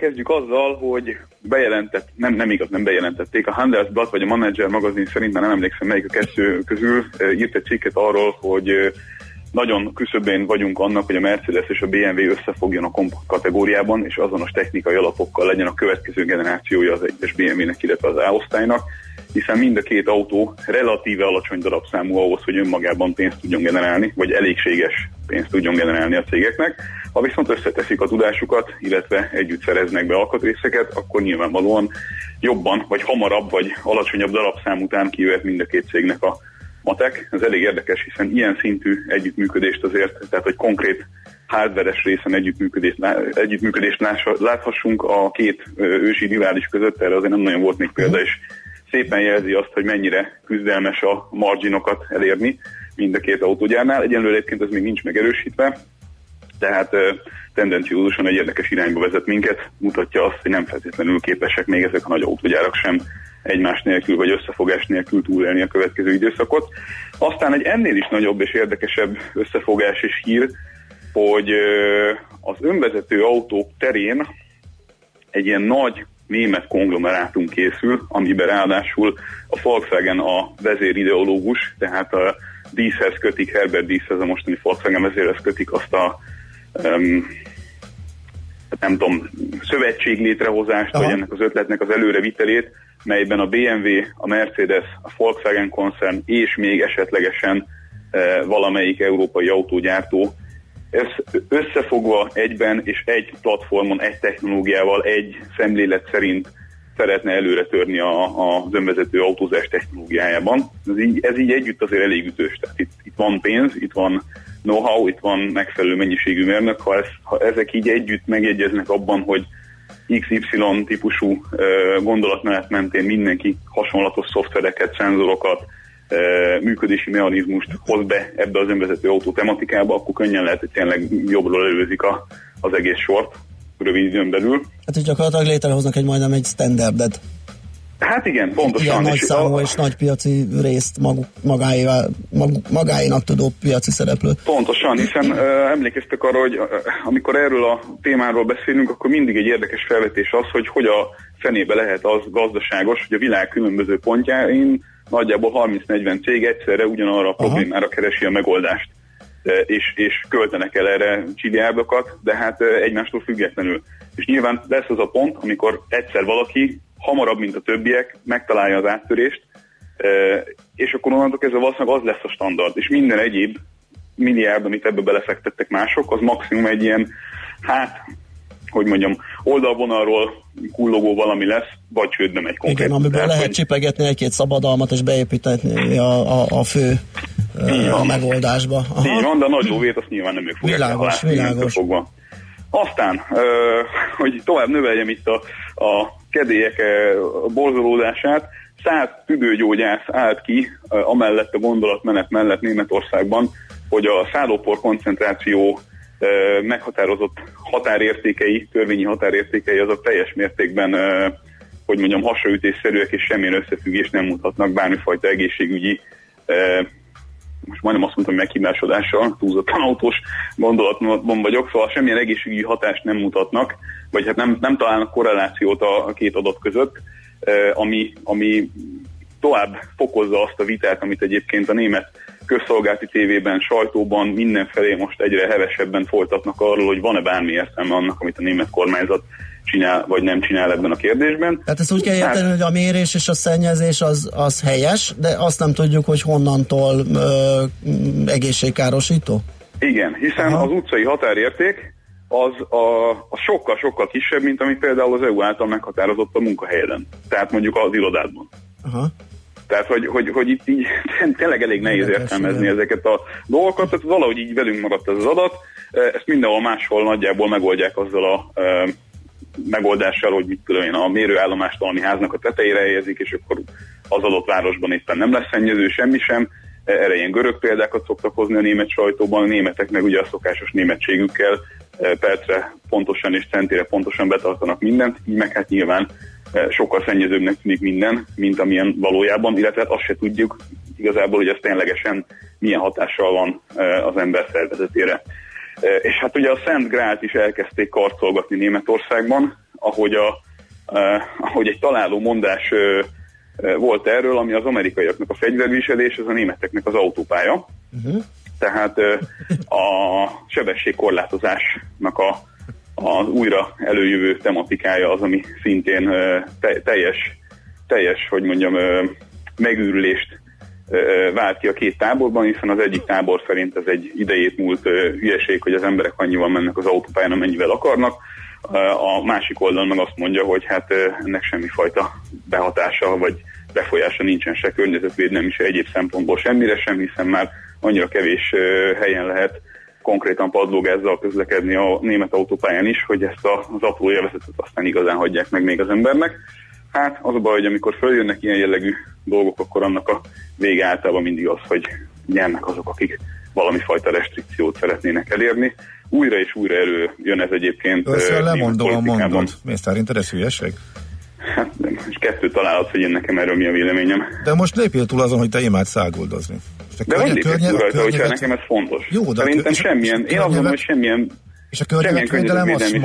kezdjük azzal, hogy bejelentett, nem, nem igaz, nem bejelentették, a Handelsblatt vagy a Manager magazin szerint, már nem emlékszem melyik a kettő közül, írt egy cikket arról, hogy nagyon küszöbén vagyunk annak, hogy a Mercedes és a BMW összefogjon a kompakt kategóriában, és azonos technikai alapokkal legyen a következő generációja az egyes BMW-nek, illetve az A-osztálynak, hiszen mind a két autó relatíve alacsony darabszámú ahhoz, hogy önmagában pénzt tudjon generálni, vagy elégséges pénzt tudjon generálni a cégeknek. Ha viszont összeteszik a tudásukat, illetve együtt szereznek be alkatrészeket, akkor nyilvánvalóan jobban, vagy hamarabb, vagy alacsonyabb darabszám után kijöhet mind a két cégnek a matek. Ez elég érdekes, hiszen ilyen szintű együttműködést azért, tehát hogy konkrét hardveres részen együttműködést, együttműködést láthassunk a két ősi rivális között, erre azért nem nagyon volt még példa, és szépen jelzi azt, hogy mennyire küzdelmes a marginokat elérni mind a két autógyárnál. Egyenlőre egyébként ez még nincs megerősítve, tehát tendenciózusan egy érdekes irányba vezet minket, mutatja azt, hogy nem feltétlenül képesek még ezek a nagy autógyárak sem egymás nélkül vagy összefogás nélkül túlélni a következő időszakot. Aztán egy ennél is nagyobb és érdekesebb összefogás és hír, hogy az önvezető autók terén egy ilyen nagy német konglomerátum készül, amiben ráadásul a Volkswagen a vezérideológus, tehát a Díszhez kötik, Herbert Díszhez, a mostani Volkswagen vezérhez kötik azt a nem tudom, szövetség létrehozást, Aha. vagy ennek az ötletnek az előrevitelét, melyben a BMW, a Mercedes, a Volkswagen koncern és még esetlegesen e, valamelyik európai autógyártó ez összefogva egyben és egy platformon, egy technológiával, egy szemlélet szerint szeretne előre törni a, a, az önvezető autózás technológiájában. Ez így, ez így együtt azért elég ütős. Tehát itt, itt van pénz, itt van know-how, itt van megfelelő mennyiségű mérnök. Ha, ez, ha ezek így együtt megegyeznek abban, hogy XY típusú gondolatmenet mentén mindenki hasonlatos szoftvereket, szenzorokat, működési mechanizmust hoz be ebbe az önvezető autó tematikába, akkor könnyen lehet, hogy tényleg jobbról előzik a, az egész sort rövid időn belül. Hát, hogy gyakorlatilag létrehoznak egy majdnem egy standardet. Hát igen, Ilyen pontosan. nagy És számú a- és nagy piaci részt maguk, magáévá, maguk, magáénak tudó piaci szereplő. Pontosan, hiszen uh, emlékeztek arra, hogy uh, amikor erről a témáról beszélünk, akkor mindig egy érdekes felvetés az, hogy hogy a fenébe lehet az gazdaságos, hogy a világ különböző pontjáin nagyjából 30-40 cég egyszerre ugyanarra a problémára keresi a megoldást. És, és költenek el erre csiliárdokat, de hát egymástól függetlenül. És nyilván lesz az a pont, amikor egyszer valaki hamarabb, mint a többiek, megtalálja az áttörést, uh, és akkor onnantól kezdve valószínűleg az lesz a standard. És minden egyéb milliárd, amit ebbe belefektettek mások, az maximum egy ilyen, hát, hogy mondjam, oldalvonalról kullogó valami lesz, vagy csődbe megy konkrétan. Igen, amiből Tehát, lehet hogy- csipegetni egy-két szabadalmat és beépíteni a, a, a fő Így ö, van. megoldásba. Így van, de a nagy lóvét azt nyilván nem ők fogják Világos, világos. Fogva. Aztán, hogy tovább növeljem itt a, a kedélyek ö, borzolódását, száz tüdőgyógyász állt ki ö, amellett a gondolatmenet mellett Németországban, hogy a szállópor koncentráció ö, meghatározott határértékei, törvényi határértékei azok teljes mértékben hogy mondjam, hasraütésszerűek és semmilyen összefüggést nem mutatnak bármifajta egészségügyi most majdnem azt mondtam, meghibásodással, túlzottan autós gondolatban vagyok, szóval semmilyen egészségügyi hatást nem mutatnak, vagy hát nem, nem találnak korrelációt a, a két adat között, ami, ami tovább fokozza azt a vitát, amit egyébként a német közszolgálati tévében, sajtóban mindenfelé most egyre hevesebben folytatnak arról, hogy van-e bármi értelme annak, amit a német kormányzat csinál, vagy nem csinál ebben a kérdésben. Tehát ezt úgy kell érteni, hogy a mérés és a szennyezés az, az helyes, de azt nem tudjuk, hogy honnantól ö, egészségkárosító. Igen, hiszen Aha. az utcai határérték az a, a sokkal-sokkal kisebb, mint ami például az EU által meghatározott a munkahelyeden. Tehát mondjuk az irodádban. Aha. Tehát, hogy, hogy, hogy itt így *laughs* tényleg elég nehéz Érdekes, értelmezni igen. ezeket a dolgokat, tehát valahogy így velünk maradt ez az adat, ezt mindenhol máshol nagyjából megoldják azzal a megoldással, hogy mit tudom én, a mérőállomást valami háznak a tetejére helyezik, és akkor az adott városban éppen nem lesz szennyező, semmi sem. Erre ilyen görög példákat szoktak hozni a német sajtóban, a németek meg ugye a szokásos németségükkel e, percre pontosan és centire pontosan betartanak mindent, így meg hát nyilván e, sokkal szennyezőbbnek tűnik minden, mint amilyen valójában, illetve hát azt se tudjuk igazából, hogy ez ténylegesen milyen hatással van e, az ember szervezetére. És hát ugye a Szent Grált is elkezdték karcolgatni Németországban, ahogy, a, ahogy egy találó mondás volt erről, ami az amerikaiaknak a fegyverviselés, ez a németeknek az autópálya. Uh-huh. Tehát eh, a sebességkorlátozásnak a, az újra előjövő tematikája az, ami szintén te, teljes, teljes, hogy mondjam, megűrülést vált ki a két táborban, hiszen az egyik tábor szerint ez egy idejét múlt hülyeség, hogy az emberek annyival mennek az autópályán, amennyivel akarnak. A másik oldalon meg azt mondja, hogy hát ennek semmifajta behatása vagy befolyása nincsen se környezetvédelmi, se egyéb szempontból semmire sem, hiszen már annyira kevés helyen lehet konkrétan padlógázzal közlekedni a német autópályán is, hogy ezt az apró élvezetet aztán igazán hagyják meg még az embernek. Hát az a baj, hogy amikor följönnek ilyen jellegű dolgok, akkor annak a vége általában mindig az, hogy nyernek azok, akik valami fajta restrikciót szeretnének elérni. Újra és újra előjön ez egyébként. Össze lemondóan politikában. mondod. Mi szerinted ez hülyeség? Hát, és kettőt találod, hogy én nekem erről mi a véleményem. De most lépjél túl azon, hogy te imádsz a De hogy környe- környe- túl a rajta, hogyha nekem ez fontos. Jó, de a Szerintem kö- a- semmilyen, a én azt gondolom, hogy semmilyen És a környezetvédelem az szem-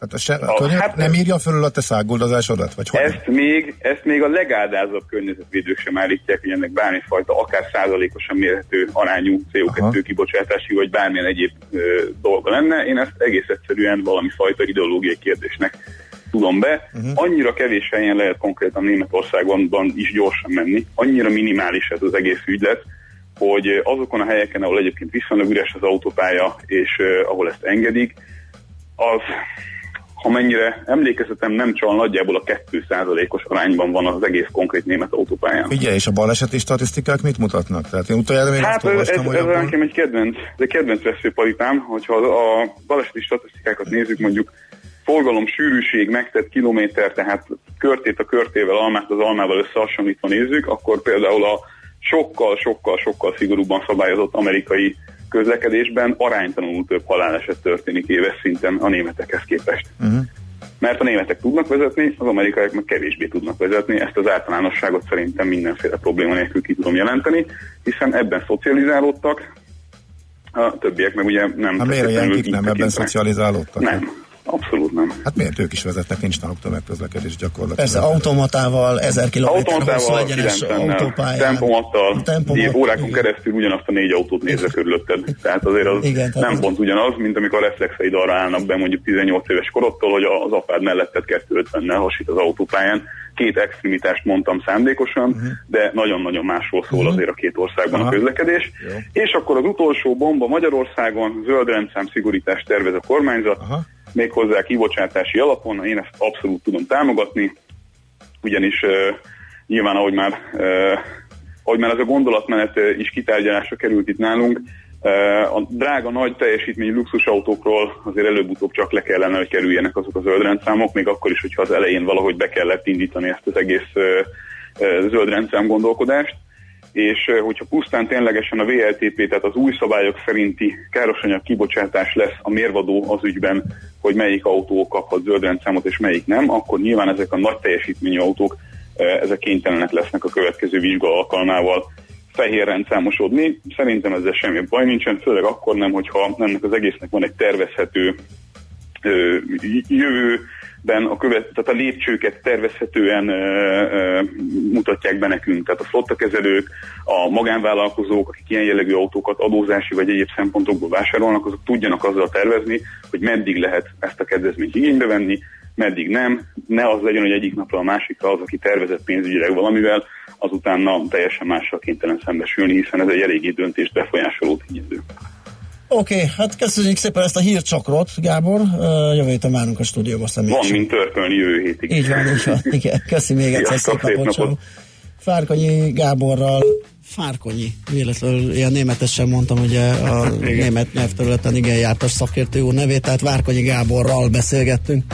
Hát, a se, a a, hát nem írja fölül a te száguldazásodat? Vagy hogy? Ezt még, ezt még a legáldázabb környezetvédők sem állítják, hogy ennek bármifajta, akár százalékosan mérhető arányú CO2 Aha. kibocsátási, vagy bármilyen egyéb ö, dolga lenne. Én ezt egész egyszerűen valami fajta ideológiai kérdésnek tudom be. Uh-huh. Annyira kevés helyen lehet konkrétan Németországban is gyorsan menni, annyira minimális ez az egész ügylet, hogy azokon a helyeken, ahol egyébként viszonylag üres az autópálya, és uh, ahol ezt engedik, az ha mennyire emlékezetem nem csal, nagyjából a 2%-os arányban van az egész konkrét német autópályán. Ugye, és a baleseti statisztikák mit mutatnak? Tehát én utoljára még hát ez, ez, ez nekem egy kedvenc, ez egy kedvenc veszőparipám, hogyha a baleseti statisztikákat nézzük, mondjuk forgalom sűrűség megtett kilométer, tehát körtét a körtével, almát az almával összehasonlítva nézzük, akkor például a sokkal, sokkal, sokkal szigorúbban szabályozott amerikai közlekedésben aránytalanul több haláleset történik éves szinten a németekhez képest. Uh-huh. Mert a németek tudnak vezetni, az amerikaiak meg kevésbé tudnak vezetni, ezt az általánosságot szerintem mindenféle probléma nélkül ki tudom jelenteni, hiszen ebben szocializálódtak, a többiek meg ugye nem... Hát miért a nem ebben szocializálódtak? Nem. Abszolút nem. Hát miért ők is vezetnek, nincs náluk tömegközlekedés gyakorlatilag. Persze, automatával, 1000 km hosszú egyenes autópályán. Tempomattal, tempomat, órákon igen. keresztül ugyanazt a négy autót nézve körülötted. Tehát azért az igen, nem tehát pont ugyanaz, mint amikor a reflexeid arra állnak be mondjuk 18 éves korottól, hogy az apád melletted 250-nel hasít az autópályán. Két extremitást mondtam szándékosan, uh-huh. de nagyon-nagyon másról szól uh-huh. azért a két országban Aha. a közlekedés. Jó. És akkor az utolsó bomba Magyarországon zöld rendszám szigorítást tervez a kormányzat. Aha méghozzá kibocsátási alapon, én ezt abszolút tudom támogatni, ugyanis uh, nyilván ahogy már, uh, ahogy már ez a gondolatmenet uh, is kitárgyalásra került itt nálunk, a drága nagy teljesítményű luxusautókról azért előbb-utóbb csak le kellene, hogy kerüljenek azok a zöldrendszámok, még akkor is, hogyha az elején valahogy be kellett indítani ezt az egész zöldrendszám gondolkodást és hogyha pusztán ténylegesen a VLTP, tehát az új szabályok szerinti károsanyag kibocsátás lesz a mérvadó az ügyben, hogy melyik autó kaphat zöld rendszámot és melyik nem, akkor nyilván ezek a nagy teljesítményű autók ezek kénytelenek lesznek a következő vizsga alkalmával fehér rendszámosodni. Szerintem ezzel semmi baj nincsen, főleg akkor nem, hogyha ennek az egésznek van egy tervezhető jövő, ben a, követ, tehát a lépcsőket tervezhetően ö, ö, mutatják be nekünk. Tehát a flottakezelők, a magánvállalkozók, akik ilyen jellegű autókat adózási vagy egyéb szempontokból vásárolnak, azok tudjanak azzal tervezni, hogy meddig lehet ezt a kedvezményt igénybe venni, meddig nem. Ne az legyen, hogy egyik napra a másikra az, aki tervezett pénzügyileg valamivel, azutána teljesen mással kénytelen szembesülni, hiszen ez egy eléggé döntést befolyásoló tényező. Oké, okay, hát köszönjük szépen ezt a hírcsakrot, Gábor. Jövő héten várunk a stúdióba személyesen. Van, mint törpölni jövő hétig. Így van, így van. Igen, köszi még egyszer, szép, szép napot. napot. Fárkonyi Gáborral, Fárkonyi, véletlenül ilyen németesen mondtam, ugye a igen. német nyelvterületen igen jártas szakértő úr nevét, tehát Várkonyi Gáborral beszélgettünk.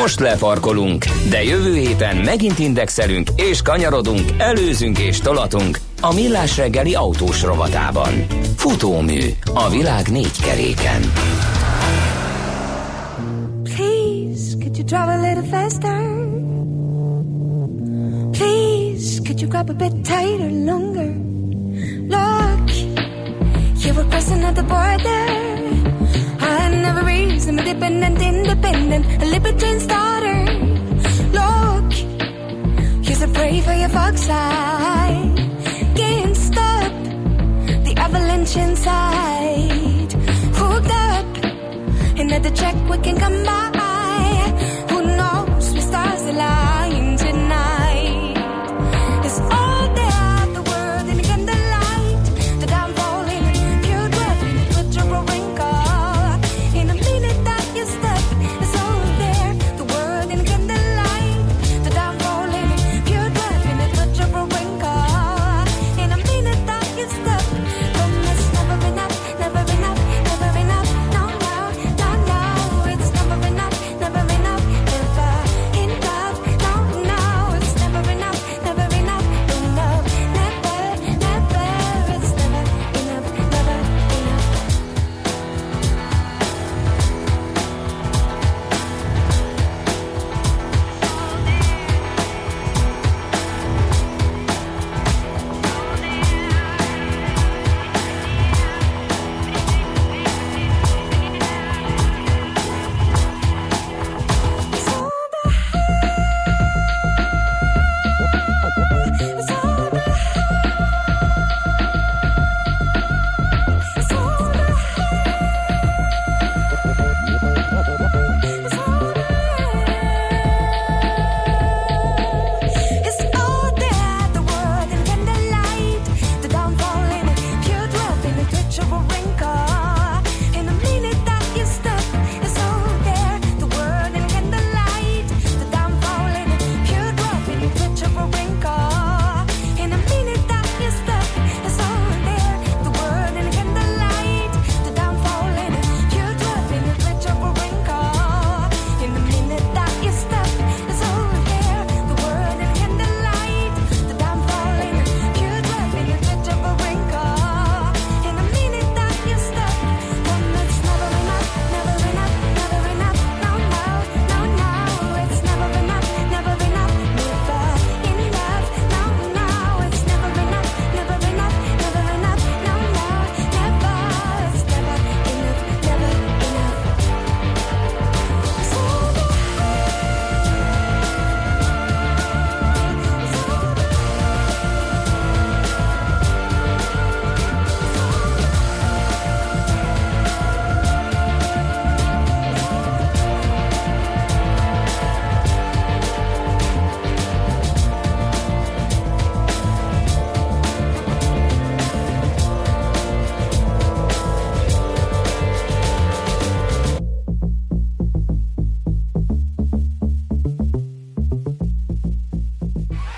Most lefarkolunk, de jövő héten megint indexelünk és kanyarodunk, előzünk és tolatunk a Millás reggeli autós rovatában. Futómű a világ négy keréken. Please, could you drive a little faster? Please, could you grab a bit tighter, longer? Look, you were crossing at the border. I never reason, independent, independent, a libertine starter. Look, you're so brave for your fox side can't stop the avalanche inside. Hooked up, another track we can come by.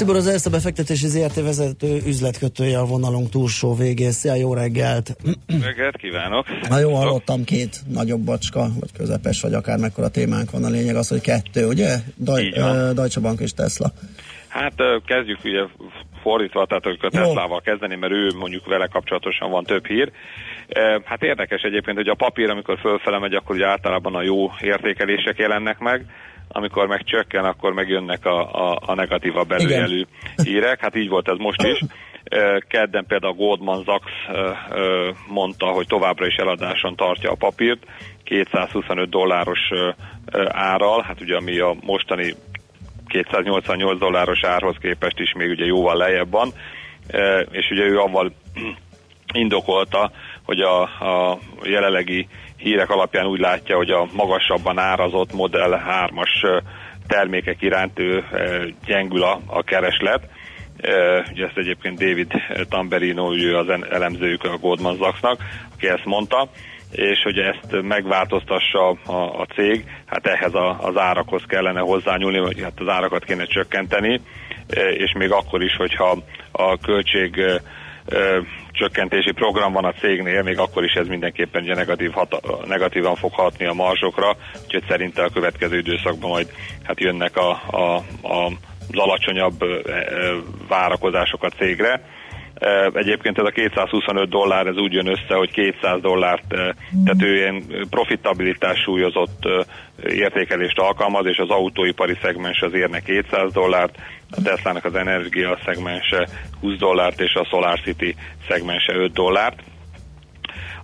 Tibor az Erste befektetési ZRT vezető üzletkötője a vonalunk túlsó végén. Szia, jó reggelt! Reggelt kívánok! Na jó, hallottam két nagyobb bacska, vagy közepes, vagy akár mekkora témánk van. A lényeg az, hogy kettő, ugye? Daj, uh, Deutsche Bank és Tesla. Hát kezdjük ugye fordítva, tehát a Teslával kezdeni, mert ő mondjuk vele kapcsolatosan van több hír. Hát érdekes egyébként, hogy a papír, amikor fölfele megy, akkor ugye általában a jó értékelések jelennek meg, amikor meg csökken, akkor megjönnek a, a, a negatívabb előjelű hírek. Hát így volt ez most is. Kedden például a Goldman Sachs mondta, hogy továbbra is eladáson tartja a papírt, 225 dolláros árral, hát ugye ami a mostani 288 dolláros árhoz képest is még ugye jóval lejjebb van, és ugye ő avval indokolta, hogy a, a jelenlegi hírek alapján úgy látja, hogy a magasabban árazott Model 3-as termékek iránt ő gyengül a, a kereslet. Ugye ezt egyébként David Tamberino, ő az elemzőjük a Goldman Sachsnak, aki ezt mondta, és hogy ezt megváltoztassa a, a cég, hát ehhez a, az árakhoz kellene hozzányúlni, vagy hát az árakat kéne csökkenteni, és még akkor is, hogyha a költség csökkentési program van a cégnél, még akkor is ez mindenképpen ugye negatív hat, negatívan fog hatni a marzsokra, úgyhogy szerintem a következő időszakban majd hát jönnek a, a, a, az alacsonyabb várakozások a cégre. Egyébként ez a 225 dollár, ez úgy jön össze, hogy 200 dollárt, tehát ő ilyen profitabilitás súlyozott értékelést alkalmaz, és az autóipari szegmens az érne 200 dollárt, a Tesla-nak az energia szegmense 20 dollárt, és a SolarCity szegmense 5 dollárt.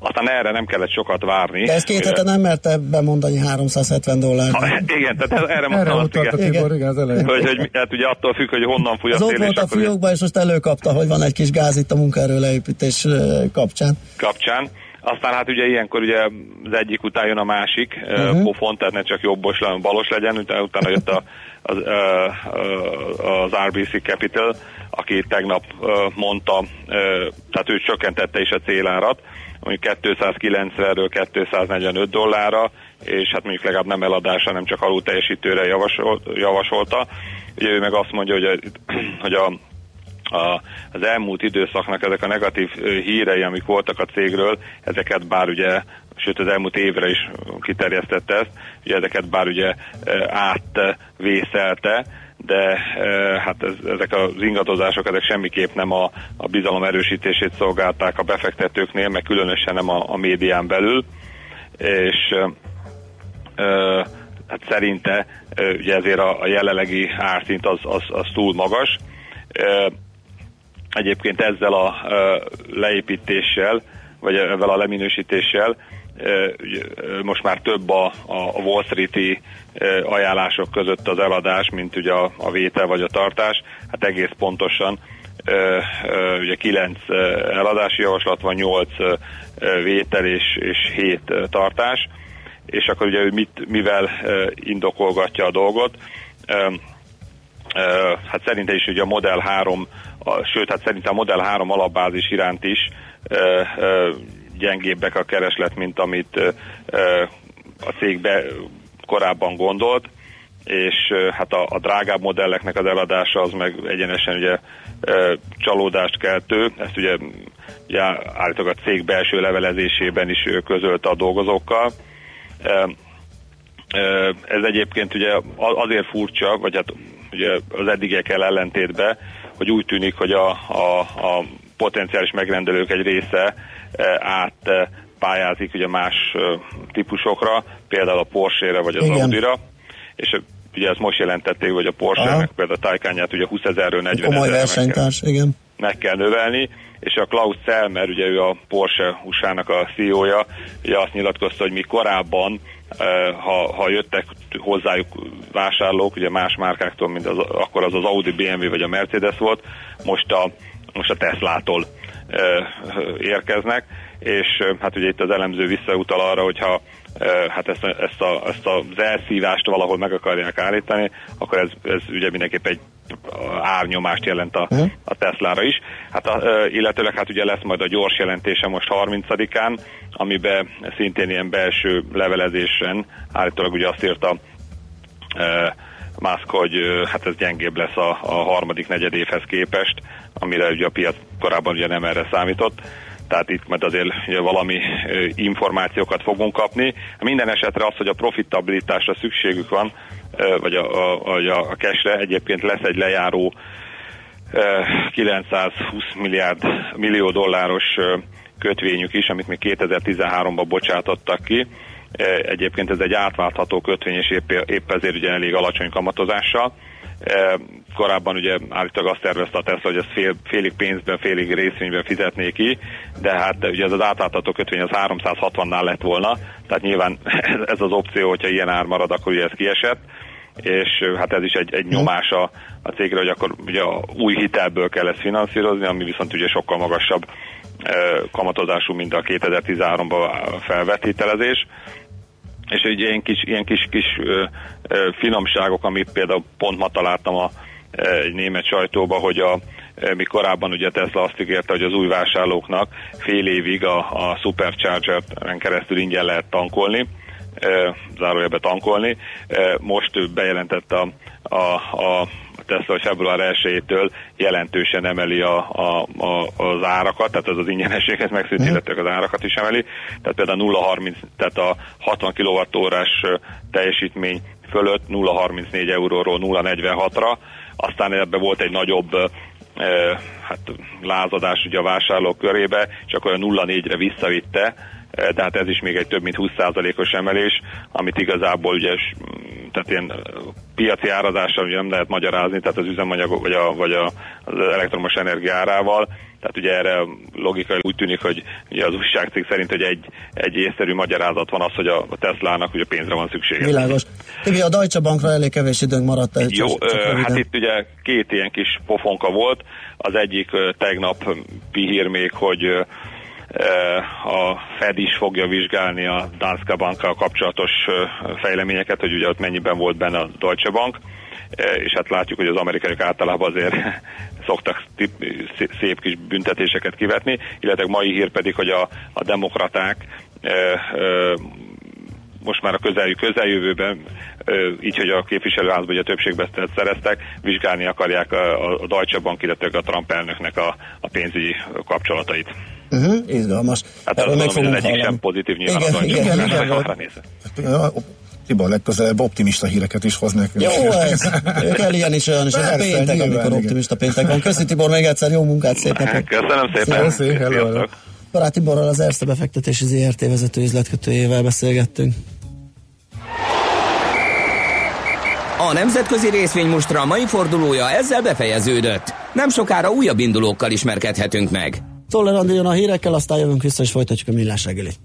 Aztán erre nem kellett sokat várni. De ez két hete nem merte bemondani 370 dollár. Igen, tehát erre mondtam azt, igen, igen. igen az elején. Hogy, hogy, hát ugye attól függ, hogy honnan fúj a az szél. ott volt a fiókban, és most előkapta, hogy van egy kis gáz itt a munkaerő leépítés kapcsán. Kapcsán. Aztán hát ugye ilyenkor ugye az egyik után jön a másik uh-huh. pofon, tehát ne csak jobbos, hanem balos legyen, utána jött a, az, az RBC Capital, aki tegnap mondta, tehát ő csökkentette is a célárat, mondjuk 290-ről 245 dollárra, és hát mondjuk legalább nem eladásra, nem csak alul teljesítőre javasol, javasolta. Ugye ő meg azt mondja, hogy a, *clears throat* hogy a a, az elmúlt időszaknak ezek a negatív hírei, amik voltak a cégről, ezeket bár ugye, sőt az elmúlt évre is kiterjesztette ezt, ugye ezeket bár ugye átvészelte, de hát ez, ezek az ingadozások ezek semmiképp nem a, a bizalom erősítését szolgálták a befektetőknél, meg különösen nem a, a médián belül, és ö, hát szerinte ugye ezért a, a jelenlegi árszint az, az, az túl magas. Ö, egyébként ezzel a ö, leépítéssel, vagy ezzel a leminősítéssel most már több a, a Wall Street-i ajánlások között az eladás, mint ugye a, a vétel vagy a tartás. Hát egész pontosan ugye 9 eladási javaslat van, 8 vétel és, és 7 tartás, és akkor ugye mit, mivel indokolgatja a dolgot. Hát szerintem is ugye a Model 3, a, sőt, hát szerintem a Model 3 alapbázis iránt is gyengébbek a kereslet, mint amit a cég be korábban gondolt, és hát a, a drágább modelleknek az eladása az meg egyenesen ugye csalódást keltő, ezt ugye, ugye állítólag a cég belső levelezésében is közölte a dolgozókkal. Ez egyébként ugye azért furcsa, vagy hát ugye az eddigekkel ellentétben, hogy úgy tűnik, hogy a, a, a potenciális megrendelők egy része át pályázik ugye más típusokra, például a Porsche-re vagy az. Audi-ra, és ugye ezt most jelentették, hogy a Porsche, meg például a Taycanját ugye 20 ezerről 40 Komoly versenytárs, igen. Meg kell növelni, és a Klaus Selmer, ugye ő a Porsche USA-nak a CEO-ja, ugye azt nyilatkozta, hogy mi korábban, ha, ha jöttek hozzájuk vásárlók, ugye más márkáktól, mint az, akkor az az Audi, BMW vagy a Mercedes volt, most a, most a Teslától érkeznek, és hát ugye itt az elemző visszautal arra, hogyha hát ezt, ezt, a, ezt az elszívást valahol meg akarják állítani, akkor ez, ez ugye mindenképp egy árnyomást jelent a, a Teslára is. Hát a, illetőleg hát ugye lesz majd a gyors jelentése most 30-án, amiben szintén ilyen belső levelezésen állítólag ugye azt írta Musk, hogy hát ez gyengébb lesz a, a harmadik negyed évhez képest, amire ugye a piac korábban ugye nem erre számított tehát itt majd azért valami információkat fogunk kapni. Minden esetre az, hogy a profitabilitásra szükségük van, vagy a, a, a cashre egyébként lesz egy lejáró 920 milliárd millió dolláros kötvényük is, amit még 2013-ban bocsátottak ki. Egyébként ez egy átváltható kötvény, és épp, épp ezért ugye elég alacsony kamatozással. Korábban ugye állítólag azt tervezte a Tesla, hogy ezt fél, félig pénzben, félig részvényben fizetné ki, de hát ugye ez az átlátható kötvény az 360-nál lett volna, tehát nyilván *laughs* ez az opció, hogyha ilyen ár marad, akkor ugye ez kiesett és hát ez is egy, egy nyomás a, a cégre, hogy akkor ugye a új hitelből kell ezt finanszírozni, ami viszont ugye sokkal magasabb kamatozású, mint a 2013-ban felvett hitelezés. És egy ilyen kis, ilyen kis, kis ö, ö, finomságok, amit például pont ma találtam a, egy német sajtóba, hogy a, mi korábban ugye Tesla azt ígérte, hogy az új vásárlóknak fél évig a, a Supercharger-en keresztül ingyen lehet tankolni, zárójelbe tankolni. Most bejelentett a, a, a Tesla, február 1-től jelentősen emeli a, a, a, az árakat, tehát az az ingyenességet megszűnt, mm. illetve az árakat is emeli. Tehát például 0,30, tehát a 60 kWh teljesítmény fölött 0,34 euróról 0,46-ra, aztán ebbe volt egy nagyobb hát lázadás ugye a vásárlók körébe, csak olyan 0,4-re visszavitte, tehát ez is még egy több mint 20%-os emelés, amit igazából ugye tehát ilyen piaci árazással ugye nem lehet magyarázni, tehát az üzemanyag vagy, a, vagy a, az elektromos energia árával, tehát ugye erre logikai úgy tűnik, hogy ugye az újságcég szerint, hogy egy, egy észszerű magyarázat van az, hogy a Teslának ugye pénzre van szüksége. Világos. Tibi, a Deutsche Bankra elég kevés időnk maradt. Egy Jó, csak, csak hát itt ugye két ilyen kis pofonka volt. Az egyik tegnap pihír még, hogy a Fed is fogja vizsgálni a Danske Bankkal kapcsolatos fejleményeket, hogy ugye ott mennyiben volt benne a Deutsche Bank, és hát látjuk, hogy az amerikaiak általában azért *laughs* szoktak szép kis büntetéseket kivetni, illetve mai hír pedig, hogy a, a demokraták most már a közeljű közeljövőben, így, hogy a képviselőházban ugye a többségbesztelet szereztek, vizsgálni akarják a, a Deutsche Bank, illetve a Trump elnöknek a, a pénzügyi kapcsolatait. Uh-huh, izgalmas. Hát Erről meg fogunk egyik sem pozitív nyilván igen, igen, Bank igen, igen, Tibor legközelebb optimista híreket is hoz nekünk. Jó, *laughs* ez, kell ilyen is olyan is. Ez a péntek, nyilván, amikor igen. optimista péntek van. Köszi Tibor, még egyszer jó munkát, szép napot. *laughs* Köszönöm szépen. Szépen. Barát Tiborral az Erste befektetési ZRT vezető üzletkötőjével beszélgettünk. A nemzetközi részvénymustra mai fordulója ezzel befejeződött. Nem sokára újabb indulókkal ismerkedhetünk meg. Jön a hírekkel, aztán jövünk vissza és folytatjuk a millás reggelit.